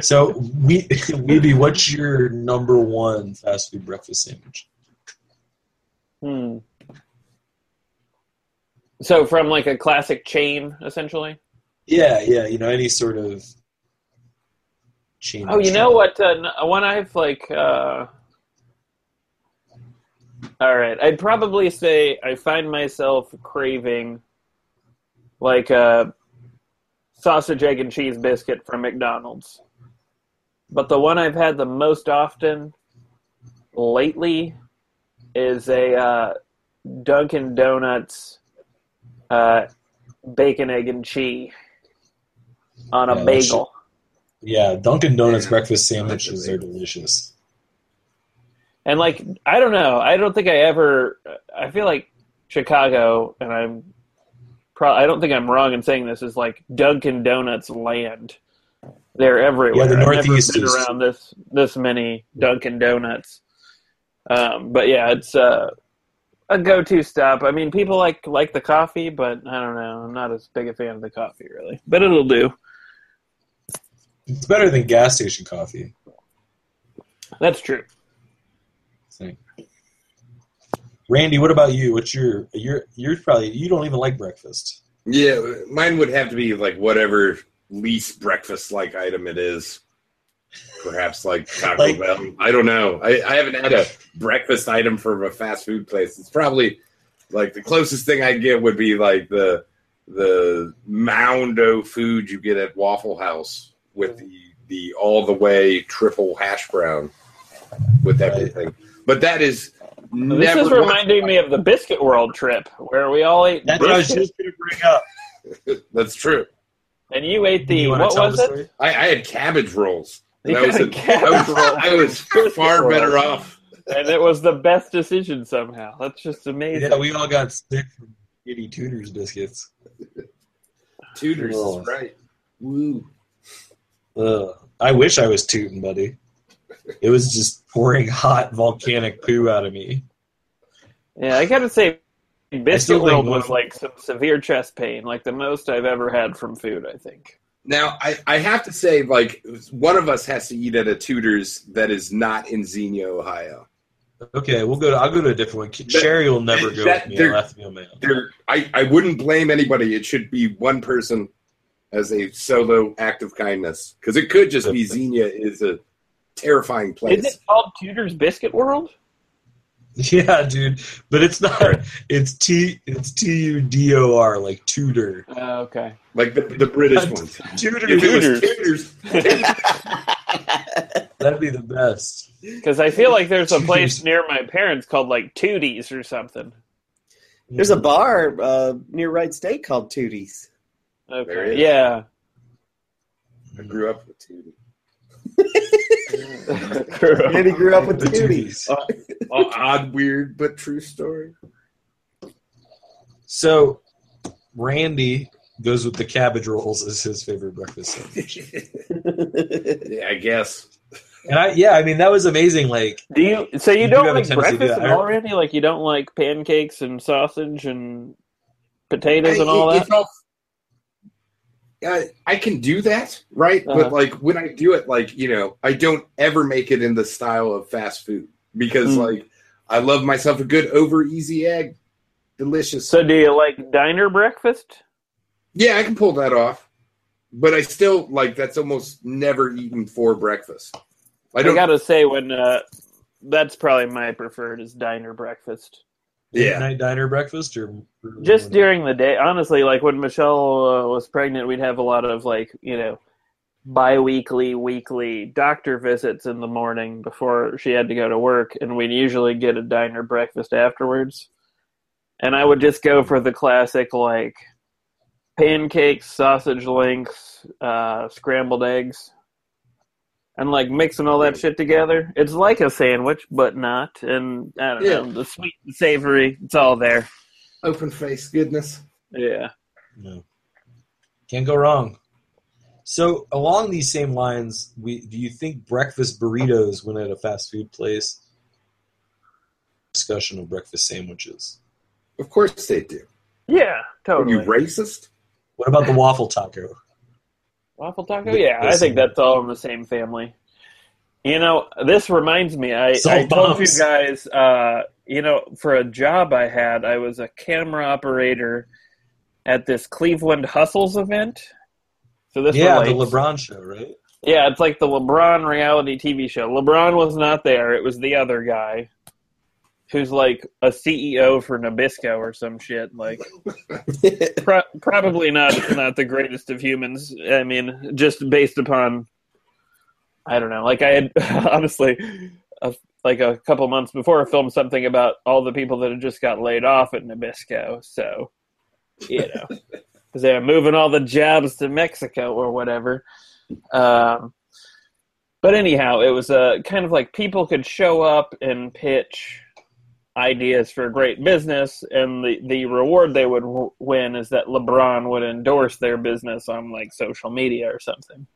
So, we, Weeby, what's your number one fast food breakfast sandwich? Hmm. So from like a classic chain, essentially. Yeah, yeah. You know, any sort of chain. Oh, you know what? Uh, one I've like. Uh... All right, I'd probably say I find myself craving like a sausage, egg, and cheese biscuit from McDonald's. But the one I've had the most often lately is a uh, Dunkin' Donuts uh, bacon, egg, and cheese on a Yeah, bagel. Yeah, Dunkin' Donuts breakfast sandwiches are delicious. And like, I don't know. I don't think I ever. I feel like Chicago, and I'm. Pro- I don't think I'm wrong in saying this is like Dunkin' Donuts land. They're everywhere. Yeah, the Northeast is- around this this many Dunkin' Donuts. Um, but yeah, it's uh, a go-to stop. I mean, people like like the coffee, but I don't know. I'm not as big a fan of the coffee really, but it'll do. It's better than gas station coffee. That's true. I think. Randy, what about you? What's your you're you're probably you don't even like breakfast. Yeah, mine would have to be like whatever least breakfast like item it is. Perhaps like Taco Like- Bell. I don't know. I, I haven't had a breakfast item from a fast food place. It's probably like the closest thing I'd get would be like the the Moundo food you get at Waffle House with mm-hmm. the the all the way triple hash brown with everything. But that is This is reminding me of the Biscuit World trip where we all ate That's what I was just gonna bring up. That's true. And you ate the You what was the it? I, I had cabbage rolls. You That was had a- cabbage I was. I was far better off. And it was the best decision somehow. That's just amazing. Yeah, we all got sick from Kitty Tuners biscuits. Tutors Oh. is right. Woo. Ugh. I wish I was tooting, buddy. It was just pouring hot volcanic poo out of me. Yeah, I gotta say, Biscuit World was like some severe chest pain, like the most I've ever had from food. I think. Now, I, I have to say, like, one of us has to eat at a Tudor's that is not in Xenia, Ohio. Okay, we'll go. To, I'll go to a different one. Sherry will never go that- with me. there- I'll have to be on my own. There, I, I wouldn't blame anybody. It should be one person as a solo act of kindness because it could just be Xenia is a terrifying place. Is it called Tudor's Biscuit World? Yeah, dude, but it's not. It's T. It's T U D O R, like Tudor. Uh, okay. Like the, the British ones. Tudor. If Tudors. Tudors, That'd be the best. Because I feel like there's a place near my parents called like Tooties or something. There's a bar uh, near Wright State called Tooties. Okay. Yeah. I grew up with Tootie. And he grew up with The Tooties. Tooties. Oh, uh, uh, odd, weird, but true story. So, Randy goes with the cabbage rolls as his favorite breakfast sandwich. yeah, I guess. And I, yeah, I mean that was amazing. Like, Do you? So you, You do don't have a like tendency to do breakfast that. at all, Randy? Like you don't like pancakes and sausage and potatoes and all I- that? it's all- I, I can do that, right? Uh-huh. But like when I do it, like you know, I don't ever make it in the style of fast food because Mm. like I love myself a good over easy egg, delicious. So do you like diner breakfast? yeah, I can pull that off, but I still like that's almost never eaten for breakfast. I I, gotta say, when uh, that's probably my preferred is diner breakfast. Yeah, night diner breakfast or Just during the day, honestly, like when Michelle uh, was pregnant, we'd have a lot of like you know bi-weekly, weekly doctor visits in the morning before she had to go to work, and we'd usually get a diner breakfast afterwards. And I would just go for the classic like pancakes, sausage links, uh, scrambled eggs, and like mixing all that shit together. It's like a sandwich, but not. And I don't Yeah. know, the sweet and savory, it's all there. open face goodness. Yeah. No. Can't go wrong. So along these same lines, we do you think breakfast burritos when at a fast food place? Discussion of breakfast sandwiches. Of course they do. Yeah, totally. Are you racist? What about the waffle taco? Waffle taco? Yeah, I think that's all in the same family. You know, this reminds me. I, Salt I told you guys. Uh, you know, for a job I had, I was a camera operator at this Cleveland Hustles event. So this yeah, the. LeBron show, right? Yeah, it's like the LeBron reality TV show. LeBron was not there; it was the other guy, who's like a CEO for Nabisco or some shit. Like, pro- probably not not the greatest of humans. I mean, just based upon, I don't know. Like I had honestly, a, like a couple months before, filmed something about all the people that had just got laid off at Nabisco. So, you know, because they're moving all the jobs to Mexico or whatever. Um, but anyhow, it was a kind of like people could show up and pitch ideas for a great business, and the the reward they would w- win is that LeBron would endorse their business on like social media or something.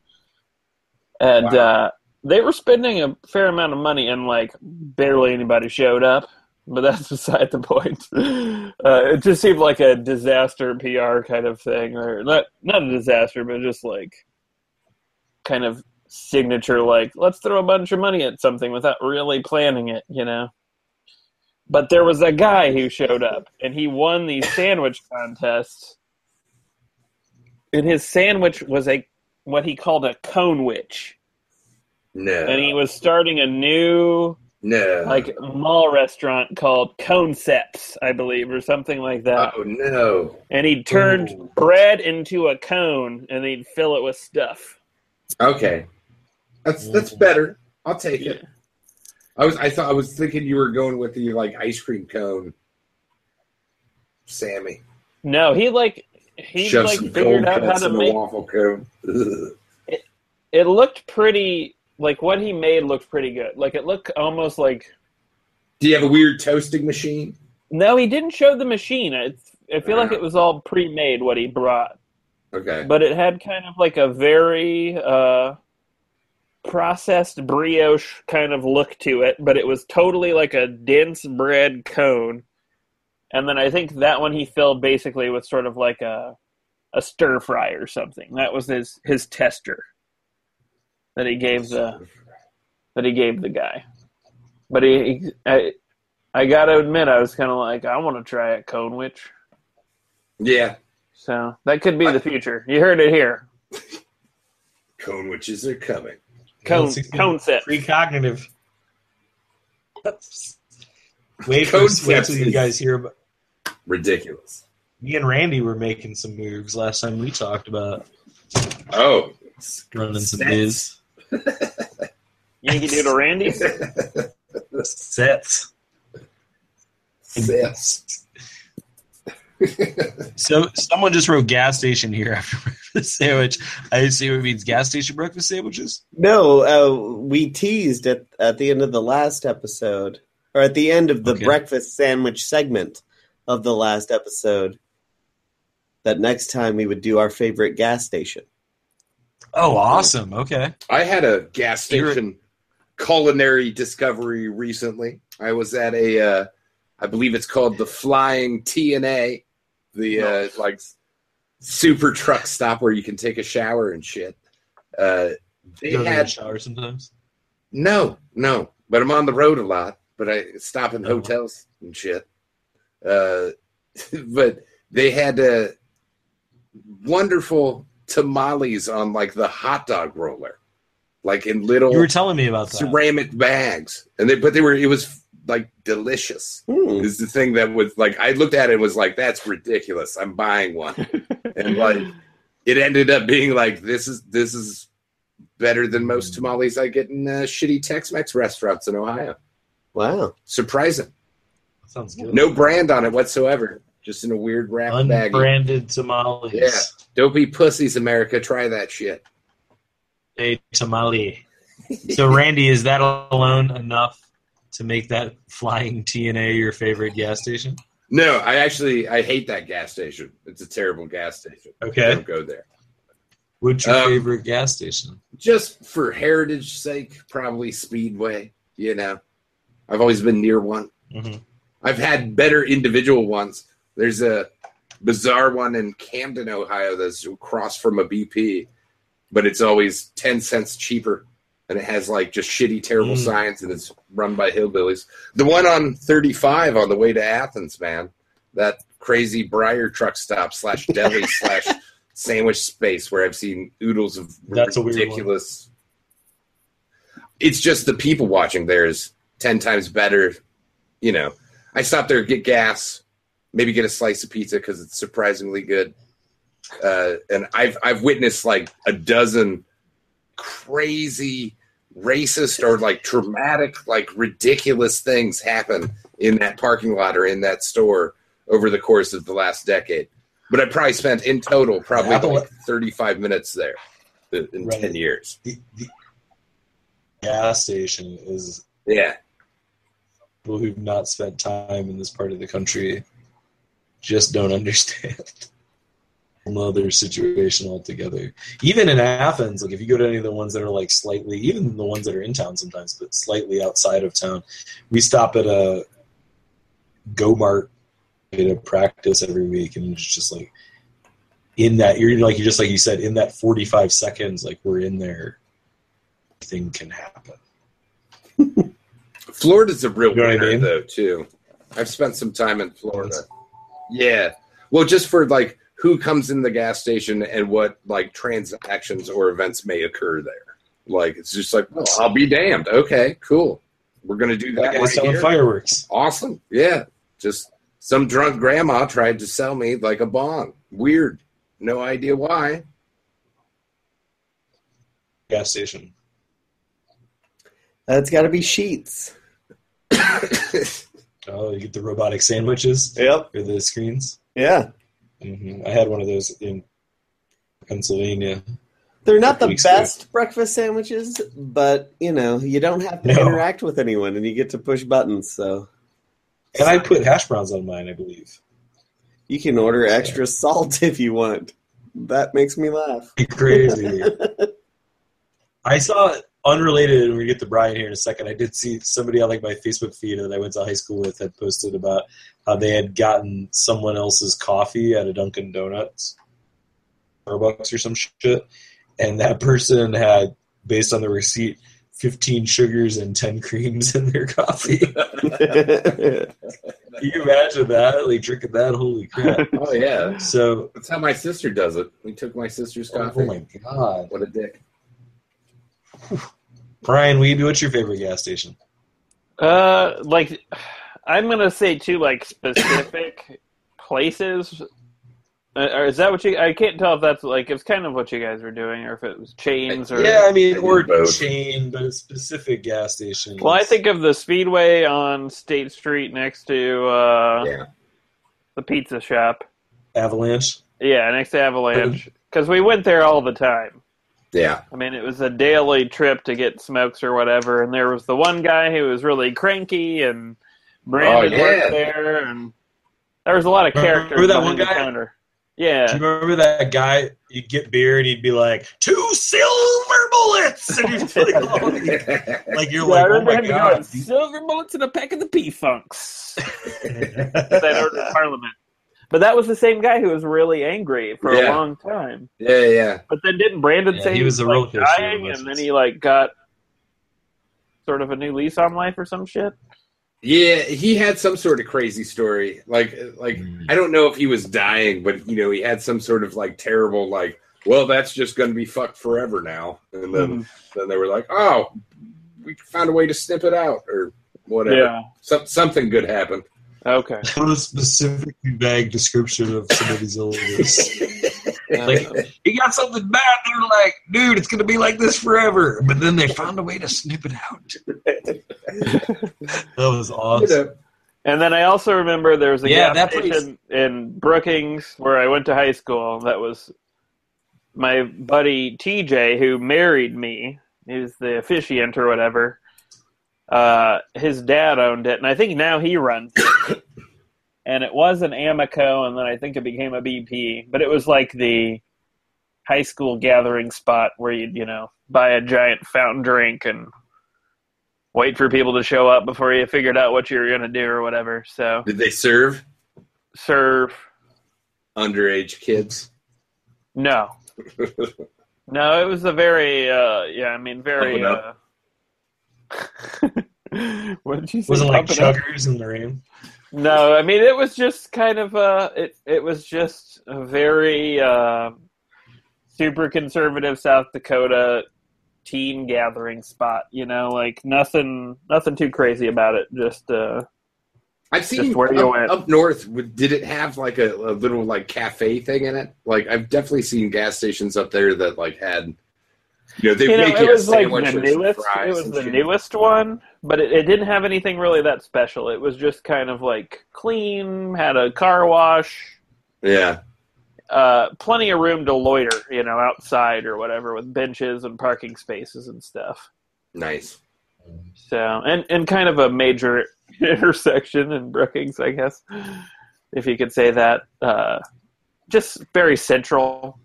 And Wow. uh, they were spending a fair amount of money, and like barely anybody showed up. But that's beside the point. Uh, it just seemed like a disaster PR kind of thing, or not not a disaster, but just like kind of signature like let's throw a bunch of money at something without really planning it you know but there was a guy who showed up and he won these sandwich contests and his sandwich was a what he called a cone witch No. and he was starting a new no. like mall restaurant called concepts i believe or something like that oh no. and he turned Ooh. bread into a cone and he'd fill it with stuff Okay. That's that's better. I'll take it. I was I thought I was thinking you were going with the like ice cream cone. Sammy. no he like he Shove like figured out how to make waffle cone. Ugh. it looked pretty like what he made looked pretty good like it looked almost like Do you have a weird toasting machine? no he didn't show the machine i, I feel like Ah. it was all pre-made what he brought Okay. but it had kind of like a very uh processed brioche kind of look to it but it was totally like a dense bread cone and then I think that one he filled basically with sort of like a a stir fry or something. That was his his tester that he gave the that he gave the guy. But he, he I I gotta admit I was kind of like I want to try it, Cone Witch. Yeah, So that could be the future. You heard it here. cone witches are coming. Cone It's- cone set. Precognitive. Wait, for, wait till you guys hear about. Ridiculous. Me and Randy were making some moves last time we talked about Oh, running some Sets. biz Yankee Doodle Randy. sets. Sets. So someone just wrote gas station here after breakfast sandwich. I assume it means gas station breakfast sandwiches. No, uh, we teased at at the end of the last episode, or at the end of the Okay. breakfast sandwich segment of the last episode, that next time we would do our favorite gas station. Oh, awesome. Okay. I had a gas You're- station culinary discovery recently. I was at a, uh, I believe it's called the Flying TNA, the uh, like super truck stop where you can take a shower and shit. Uh, they You had shower sometimes. no, no, but I'm on the road a lot. But I stop in Oh. hotels and shit. Uh, but they had uh, wonderful tamales on like the hot dog roller, like in little You were telling me about that. ceramic bags, and they but they were it was like delicious. Hmm. Is the thing that was like I looked at it and was like that's ridiculous. I'm buying one, and like it ended up being like this is this is better than most tamales I get in uh, shitty Tex-Mex restaurants in Ohio. Wow. Surprising, Sounds good. no brand on it whatsoever, just in a weird wrap baggie. Unbranded tamales. Yeah. Don't be pussies, America. Try that shit. A tamale. So, Randy, is that alone enough to make that flying TNA your favorite gas station? No, I actually I hate that gas station. It's a terrible gas station. Okay. Don't go there. What's your Um, favorite gas station? just for heritage sake, probably Speedway. You know, I've always been near one. Mhm. I've had better individual ones. There's a bizarre one in Camden, Ohio, that's across from a BP, but it's always ten cents cheaper, and it has like just shitty, terrible Mm. signs, and it's run by hillbillies. The one on 35 on the way to Athens, man, that crazy Briar truck stop slash deli slash sandwich space where I've seen oodles of That's a weird one. ridiculous. It's just the people watching there is ten times better. You know, I stop there, get gas, maybe get a slice of pizza because it's surprisingly good. Uh, and I've I've witnessed like a dozen crazy racist or like traumatic, like ridiculous things happen in that parking lot or in that store over the course of the last decade. But I probably spent in total probably like 35 minutes there in Right. 10 years. The, the gas station is Yeah. people who've not spent time in this part of the country just don't understand another situation altogether. Even in Athens, like if you go to any of the ones that are like slightly, even the ones that are in town sometimes, but slightly outside of town, we stop at a Go Mart to practice every week, and it's just like in that you're like you just like you said in that 45 seconds, like we're in there, thing can happen. Florida's a real You know what I mean? though, too. I've spent some time in Florida. Yeah. Well, just for like who comes in the gas station and what like transactions or events may occur there. Like it's just like, well, I'll be damned. Okay, cool. We're gonna do That that. guy's right selling here. fireworks. Awesome. Yeah. Just some drunk grandma tried to sell me like a bong. Weird. No idea why. Gas station. That's got to be Sheetz. Oh, you get the robotic sandwiches Yep. or the screens. Yeah. Hmm I had one of those in Pennsylvania. They're not the Weeks ago. best breakfast sandwiches, but you know, you don't have to No. interact with anyone and you get to push buttons, so And I put hash browns on mine, I believe. you can order extra salt if you want. That makes me laugh. Crazy. I saw unrelated, when we get to Brian here in a second, I did see somebody on like my Facebook feed that I went to high school with had posted about how they had gotten someone else's coffee at a Dunkin' Donuts, Starbucks or some shit, and that person had, based on the receipt, 15 sugars and 10 creams in their coffee. Can you imagine that? Like drinking that? Holy crap. Oh yeah, So, that's how my sister does it. We took my sister's oh, coffee. oh my god. What a dick. Brian Weeby, what's your favorite gas station? Uh, like I'm gonna say two like specific places. Uh, or is that what you? I can't tell if that's like it's kind of what you guys were doing, or if it was chains or. Yeah, I mean, I or both. chain, but a specific gas station. Well, I think of the Speedway on State Street next to uh, Yeah. the pizza shop. Avalanche. Yeah, next to Avalanche, because we went there all the time. Yeah. I mean, it was a daily trip to get smokes or whatever, and there was the one guy who was really cranky, and Brandon Oh, yeah. worked there, and there was a lot of Remember characters that one guy? counter. Do you Yeah, remember that guy? You'd get beer and he'd be like, two silver bullets! And you'd feel like, oh, like you're Yeah, like, oh my god. going, silver bullets and a pack of the P Funks. that ordered Parliament. But that was the same guy who was really angry for Yeah. a long time. yeah, yeah. But then didn't Brandon Yeah, say he was a like, roller coaster dying, and then he like got sort of a new lease on life or some shit? Yeah, he had some sort of crazy story. Like, like Mm. I don't know if he was dying, but you know, he had some sort of like terrible, like, well, that's just going to be fucked forever now. And then, Mm-hmm. then they were like, oh, we found a way to snip it out or whatever. Yeah. Some, something good happened. Okay. What a specifically vague description of somebody's illness. like, he got something bad. They're like, dude, it's going to be like this forever. But then they found a way to snip it out. that was You awesome. know, And then I also remember there was a Yeah, gas station in Brookings where I went to high school. That was my buddy TJ who married me. He was the officiant or whatever. Uh, his dad owned it, and I think now he runs it. and it was an Amoco, and then I think it became a BP. But it was like the high school gathering spot where you'd you know buy a giant fountain drink and wait for people to show up before you figured out what you were going to do or whatever. So did they serve serve underage kids? no, no. It was a very uh, yeah. I mean very. Uh, what did you say? Wasn't like Pump it up? chuggers in the rain. No, I mean it was just kind of a it it was just a very uh, super conservative South Dakota teen gathering spot, you know, like nothing nothing too crazy about it. Just uh I've seen Just where you went. up north. Did it have like a, a little like cafe thing in it? Like I've definitely seen gas stations up there that like had, you know, they you know, make it a was like the newest. It was the shit. newest one, but it, it didn't have anything really that special. It was just kind of like clean, had a car wash, Yeah, uh, plenty of room to loiter, you know, outside or whatever, with benches and parking spaces and stuff. nice. So, and and kind of a major intersection in Brookings, I guess, if you could say that. Uh, just very central.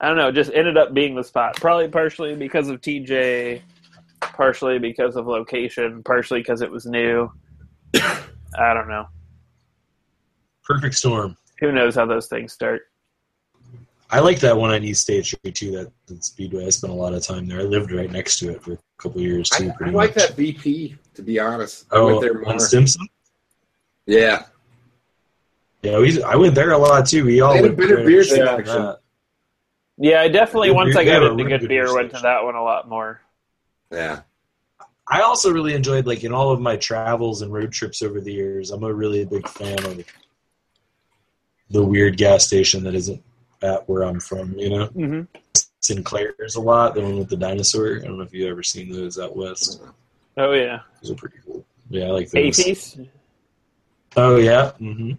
I don't know. Just ended up being the spot. Probably partially because of TJ, partially because of location, partially because it was new. I don't know. Perfect storm. Who knows how those things start? I like that one on East State Street too. That, that Speedway. I spent a lot of time there. I lived right next to it for a couple years too. I pretty like much. that BP to be honest. I Oh, went there more. on Stimson. Yeah, Yeah, we. I went there a lot too. We all They had a went better right beer up to selection. That. Yeah, I definitely Good once beer- I got into really good good beer beer went to that one a lot more. yeah. I also really enjoyed like in all of my travels and road trips over the years. I'm a really big fan of the weird gas station that isn't at where I'm from. You know, hmm Sinclair's a lot. The one with the dinosaur. I don't know if you've ever seen those out west. Oh yeah, Those are pretty cool. Yeah, I like A those. piece. Oh yeah. hmm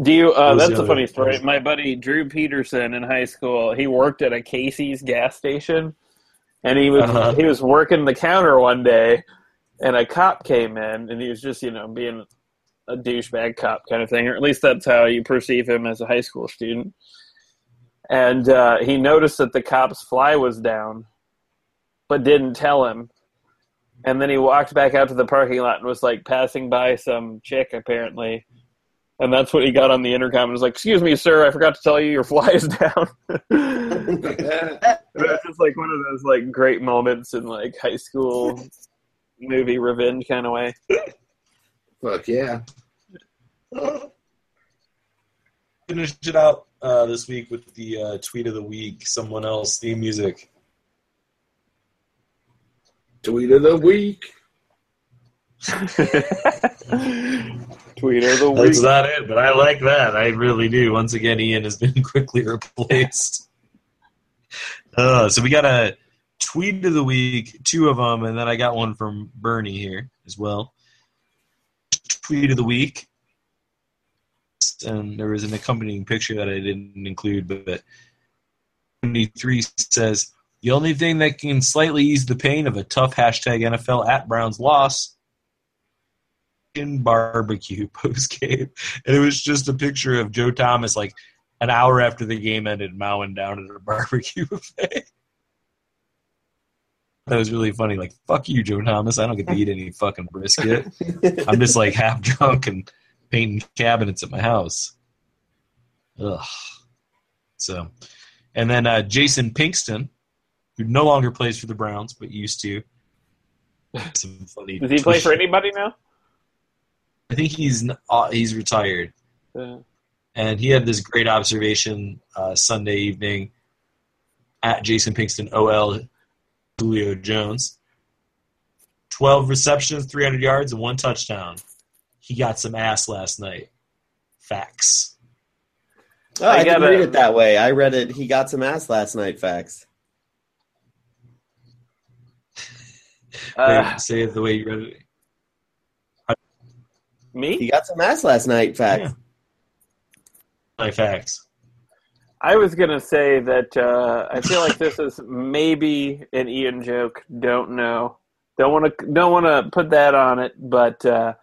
Do you? Uh, that's the a funny story. My buddy Drew Peterson in high school, he worked at a Casey's gas station, and he was Uh-huh. he was working the counter one day, and a cop came in, and he was just you know being a douchebag cop kind of thing, or at least that's how you perceive him as a high school student. And uh, he noticed that the cop's fly was down, but didn't tell him. And then he walked back out to the parking lot and was like passing by some chick apparently. And that's what he got on the intercom and was like, "Excuse me, sir, I forgot to tell you your fly is down." It's just like one of those like great moments in like high school movie revenge kind of way. Fuck yeah. Finish it out uh, this week with the uh, tweet of the week. Someone else theme music. Tweet of the week. Tweet of the week. That's not it, but I like that. I really do. Once again, Ian has been quickly replaced. Uh, so we got a tweet of the week, two of them, and then I got one from Bernie here as well. Tweet of the week, and there was an accompanying picture that I didn't include, but 73 says the only thing that can slightly ease the pain of a tough hashtag NFL at Browns loss barbecue post game, and it was just a picture of Joe Thomas like an hour after the game ended, mowing down at a barbecue buffet. That was really funny. Like, fuck you, Joe Thomas. I don't get to eat any fucking brisket. I'm just like half drunk and painting cabinets at my house. Ugh. So, and then uh, Jason Pinkston, who no longer plays for the Browns but used to. Some funny. Does he play for anybody now? I think he's uh, he's retired, Uh, and he had this great observation uh, Sunday evening at Jason Pinkston OL Julio Jones. Twelve receptions, three hundred yards, and one touchdown. He got some ass last night. Facts. Oh, I, I didn't gotta- read it that way. I read it. He got some ass last night. Facts. uh, say it the way you read it. He me? got some ass last night. Facts. Yeah. Facts. I was gonna say that uh, I feel like this is maybe an Ian joke. Don't know. Don't want to. Don't want to put that on it. But uh,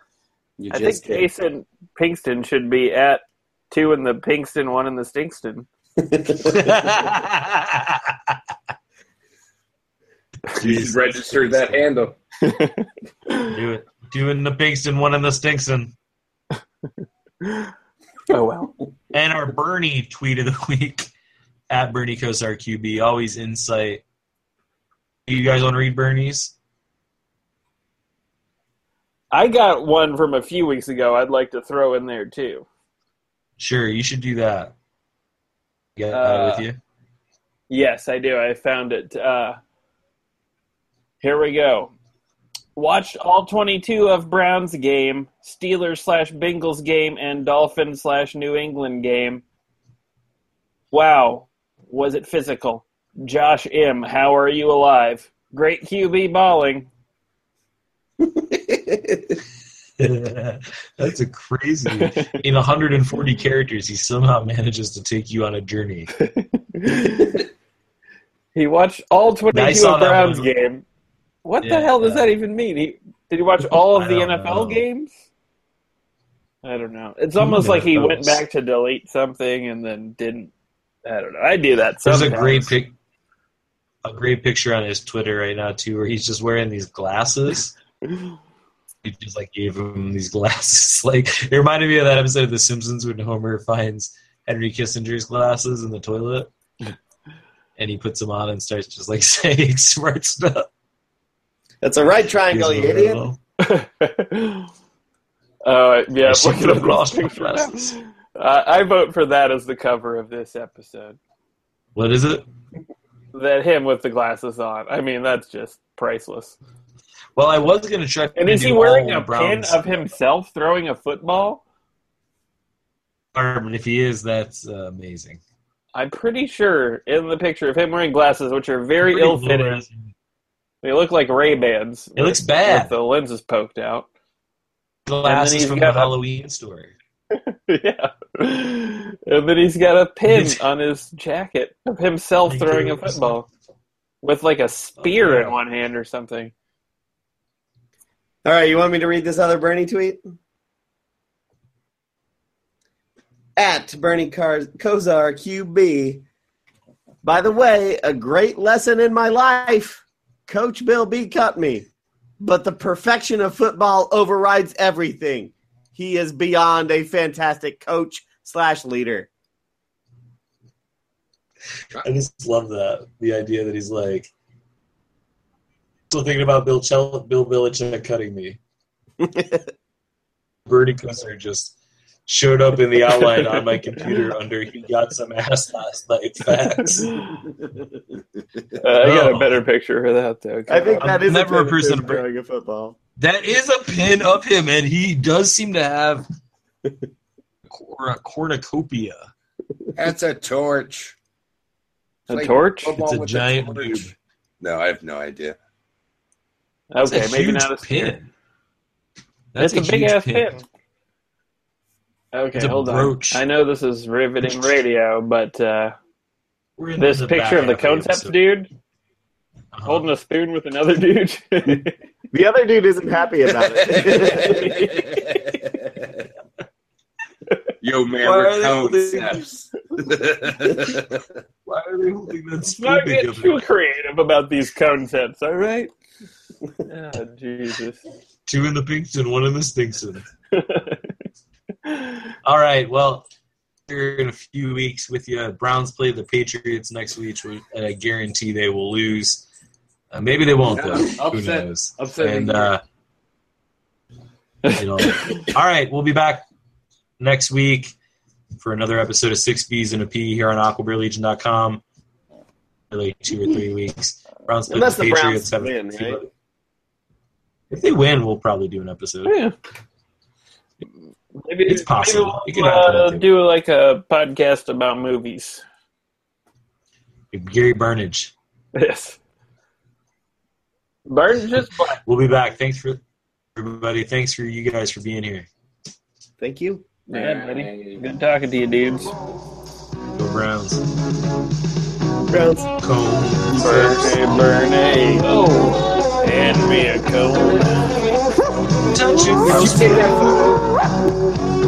You I think did. Jason Pinkston should be at two in the Pinkston, one in the Stinkston. You should register that handle. Do it. Doing the Pinkston, one in the Stinkston. Oh well. And our Bernie tweet of the week at Bernie Kosar QB. Always insight. You guys want to read Bernie's? I got one from a few weeks ago. I'd like to throw in there too. Sure, you should do that. Get Uh, that with you. Yes, I do. I found it. Uh, here we go. Watched all 22 of Browns game, Steelers slash Bengals game, and Dolphins slash New England game. Wow, was it physical? Josh M, how are you alive? Great QB balling. That's a crazy. In 140 characters, he somehow manages to take you on a journey. He watched all 22 of Browns game. What the hell does uh, that even mean? He did he watch all of I the NFL know. games? I don't know. It's Who almost like he knows? went back to delete something and then didn't. I don't know. I do that. There's a great pic, a great picture on his Twitter right now too, where he's just wearing these glasses. He just like gave him these glasses. Like it reminded me of that episode of The Simpsons when Homer finds Henry Kissinger's glasses in the toilet, and he puts them on and starts just like saying smart stuff. That's a right triangle, you idiot. Uh, yeah, I I'm looking should up have lost my this picture now. glasses. Uh, I vote for that as the cover of this episode. What is it? That him with the glasses on. I mean, that's just priceless. Well, I was gonna try. And is he wearing a pin Browns- of himself throwing a football? Or if he is, that's uh, amazing. I'm pretty sure in the picture of him wearing glasses, which are very ill-fitting. Low-res. They look like Ray Bans. It looks bad. With the lenses poked out. Glasses from got the a- Halloween story. yeah. And then he's got a pin on his jacket of himself Like throwing a football with like a spear Oh, yeah. in one hand or something. All right, you want me to read this other Bernie tweet? At Bernie Car- Kosar QB. By the way, a great lesson in my life. Coach Bill B cut me, but the perfection of football overrides everything. He is beyond a fantastic coach slash leader. I just love that the idea that he's like still thinking about Bill Chel- Bill Belichick cutting me. Bernie Kosar just showed up in the outline on my computer under he got some ass last night facts. Uh, I got No. a better picture for that though. I think that I'm is never a pin person of throwing a football. That is a pin of him, and he does seem to have cor- a cornucopia. That's a torch. a Like torch. It's a with giant torch. boob. No, I have no idea. That's Okay, a maybe huge not a spear. pin. That's It's a, big huge ass pin. Okay, hold brooch. on. I know this is riveting radio, but uh, We're in this the picture of the back half concepts dude Uh-huh. holding a spoon with another dude. The other dude isn't happy about it. Yo, man, Why we're are they holding- concepts. Why are they holding that Let's not get together? too creative about these concepts, all right? oh, Jesus. Two in the Pinkston, one in the Stinkson. All right. Well, here in a few weeks with you. Browns play the Patriots next week, and I guarantee they will lose. Uh, maybe they won't, though. Who knows? upsetting and uh, you know, all right, we'll be back next week for another episode of Six B's and a P here on AquabearLegion.com. Like two or three weeks. Browns play Unless the the Patriots. Browns have- win, right? If they win, we'll probably do an episode. yeah. Maybe It's possible. It Maybe we'll happen, I uh, do like a podcast about movies. Gary Burnage. Yes. Burnage just black. We'll be back. Thanks for everybody. Thanks for you guys for being here. Thank you. Yeah, buddy. Good talking to you, dudes. Go Browns. Browns. Cone. Birthday, Bernie. Oh, hand me a cone. Touch it. Did you say that?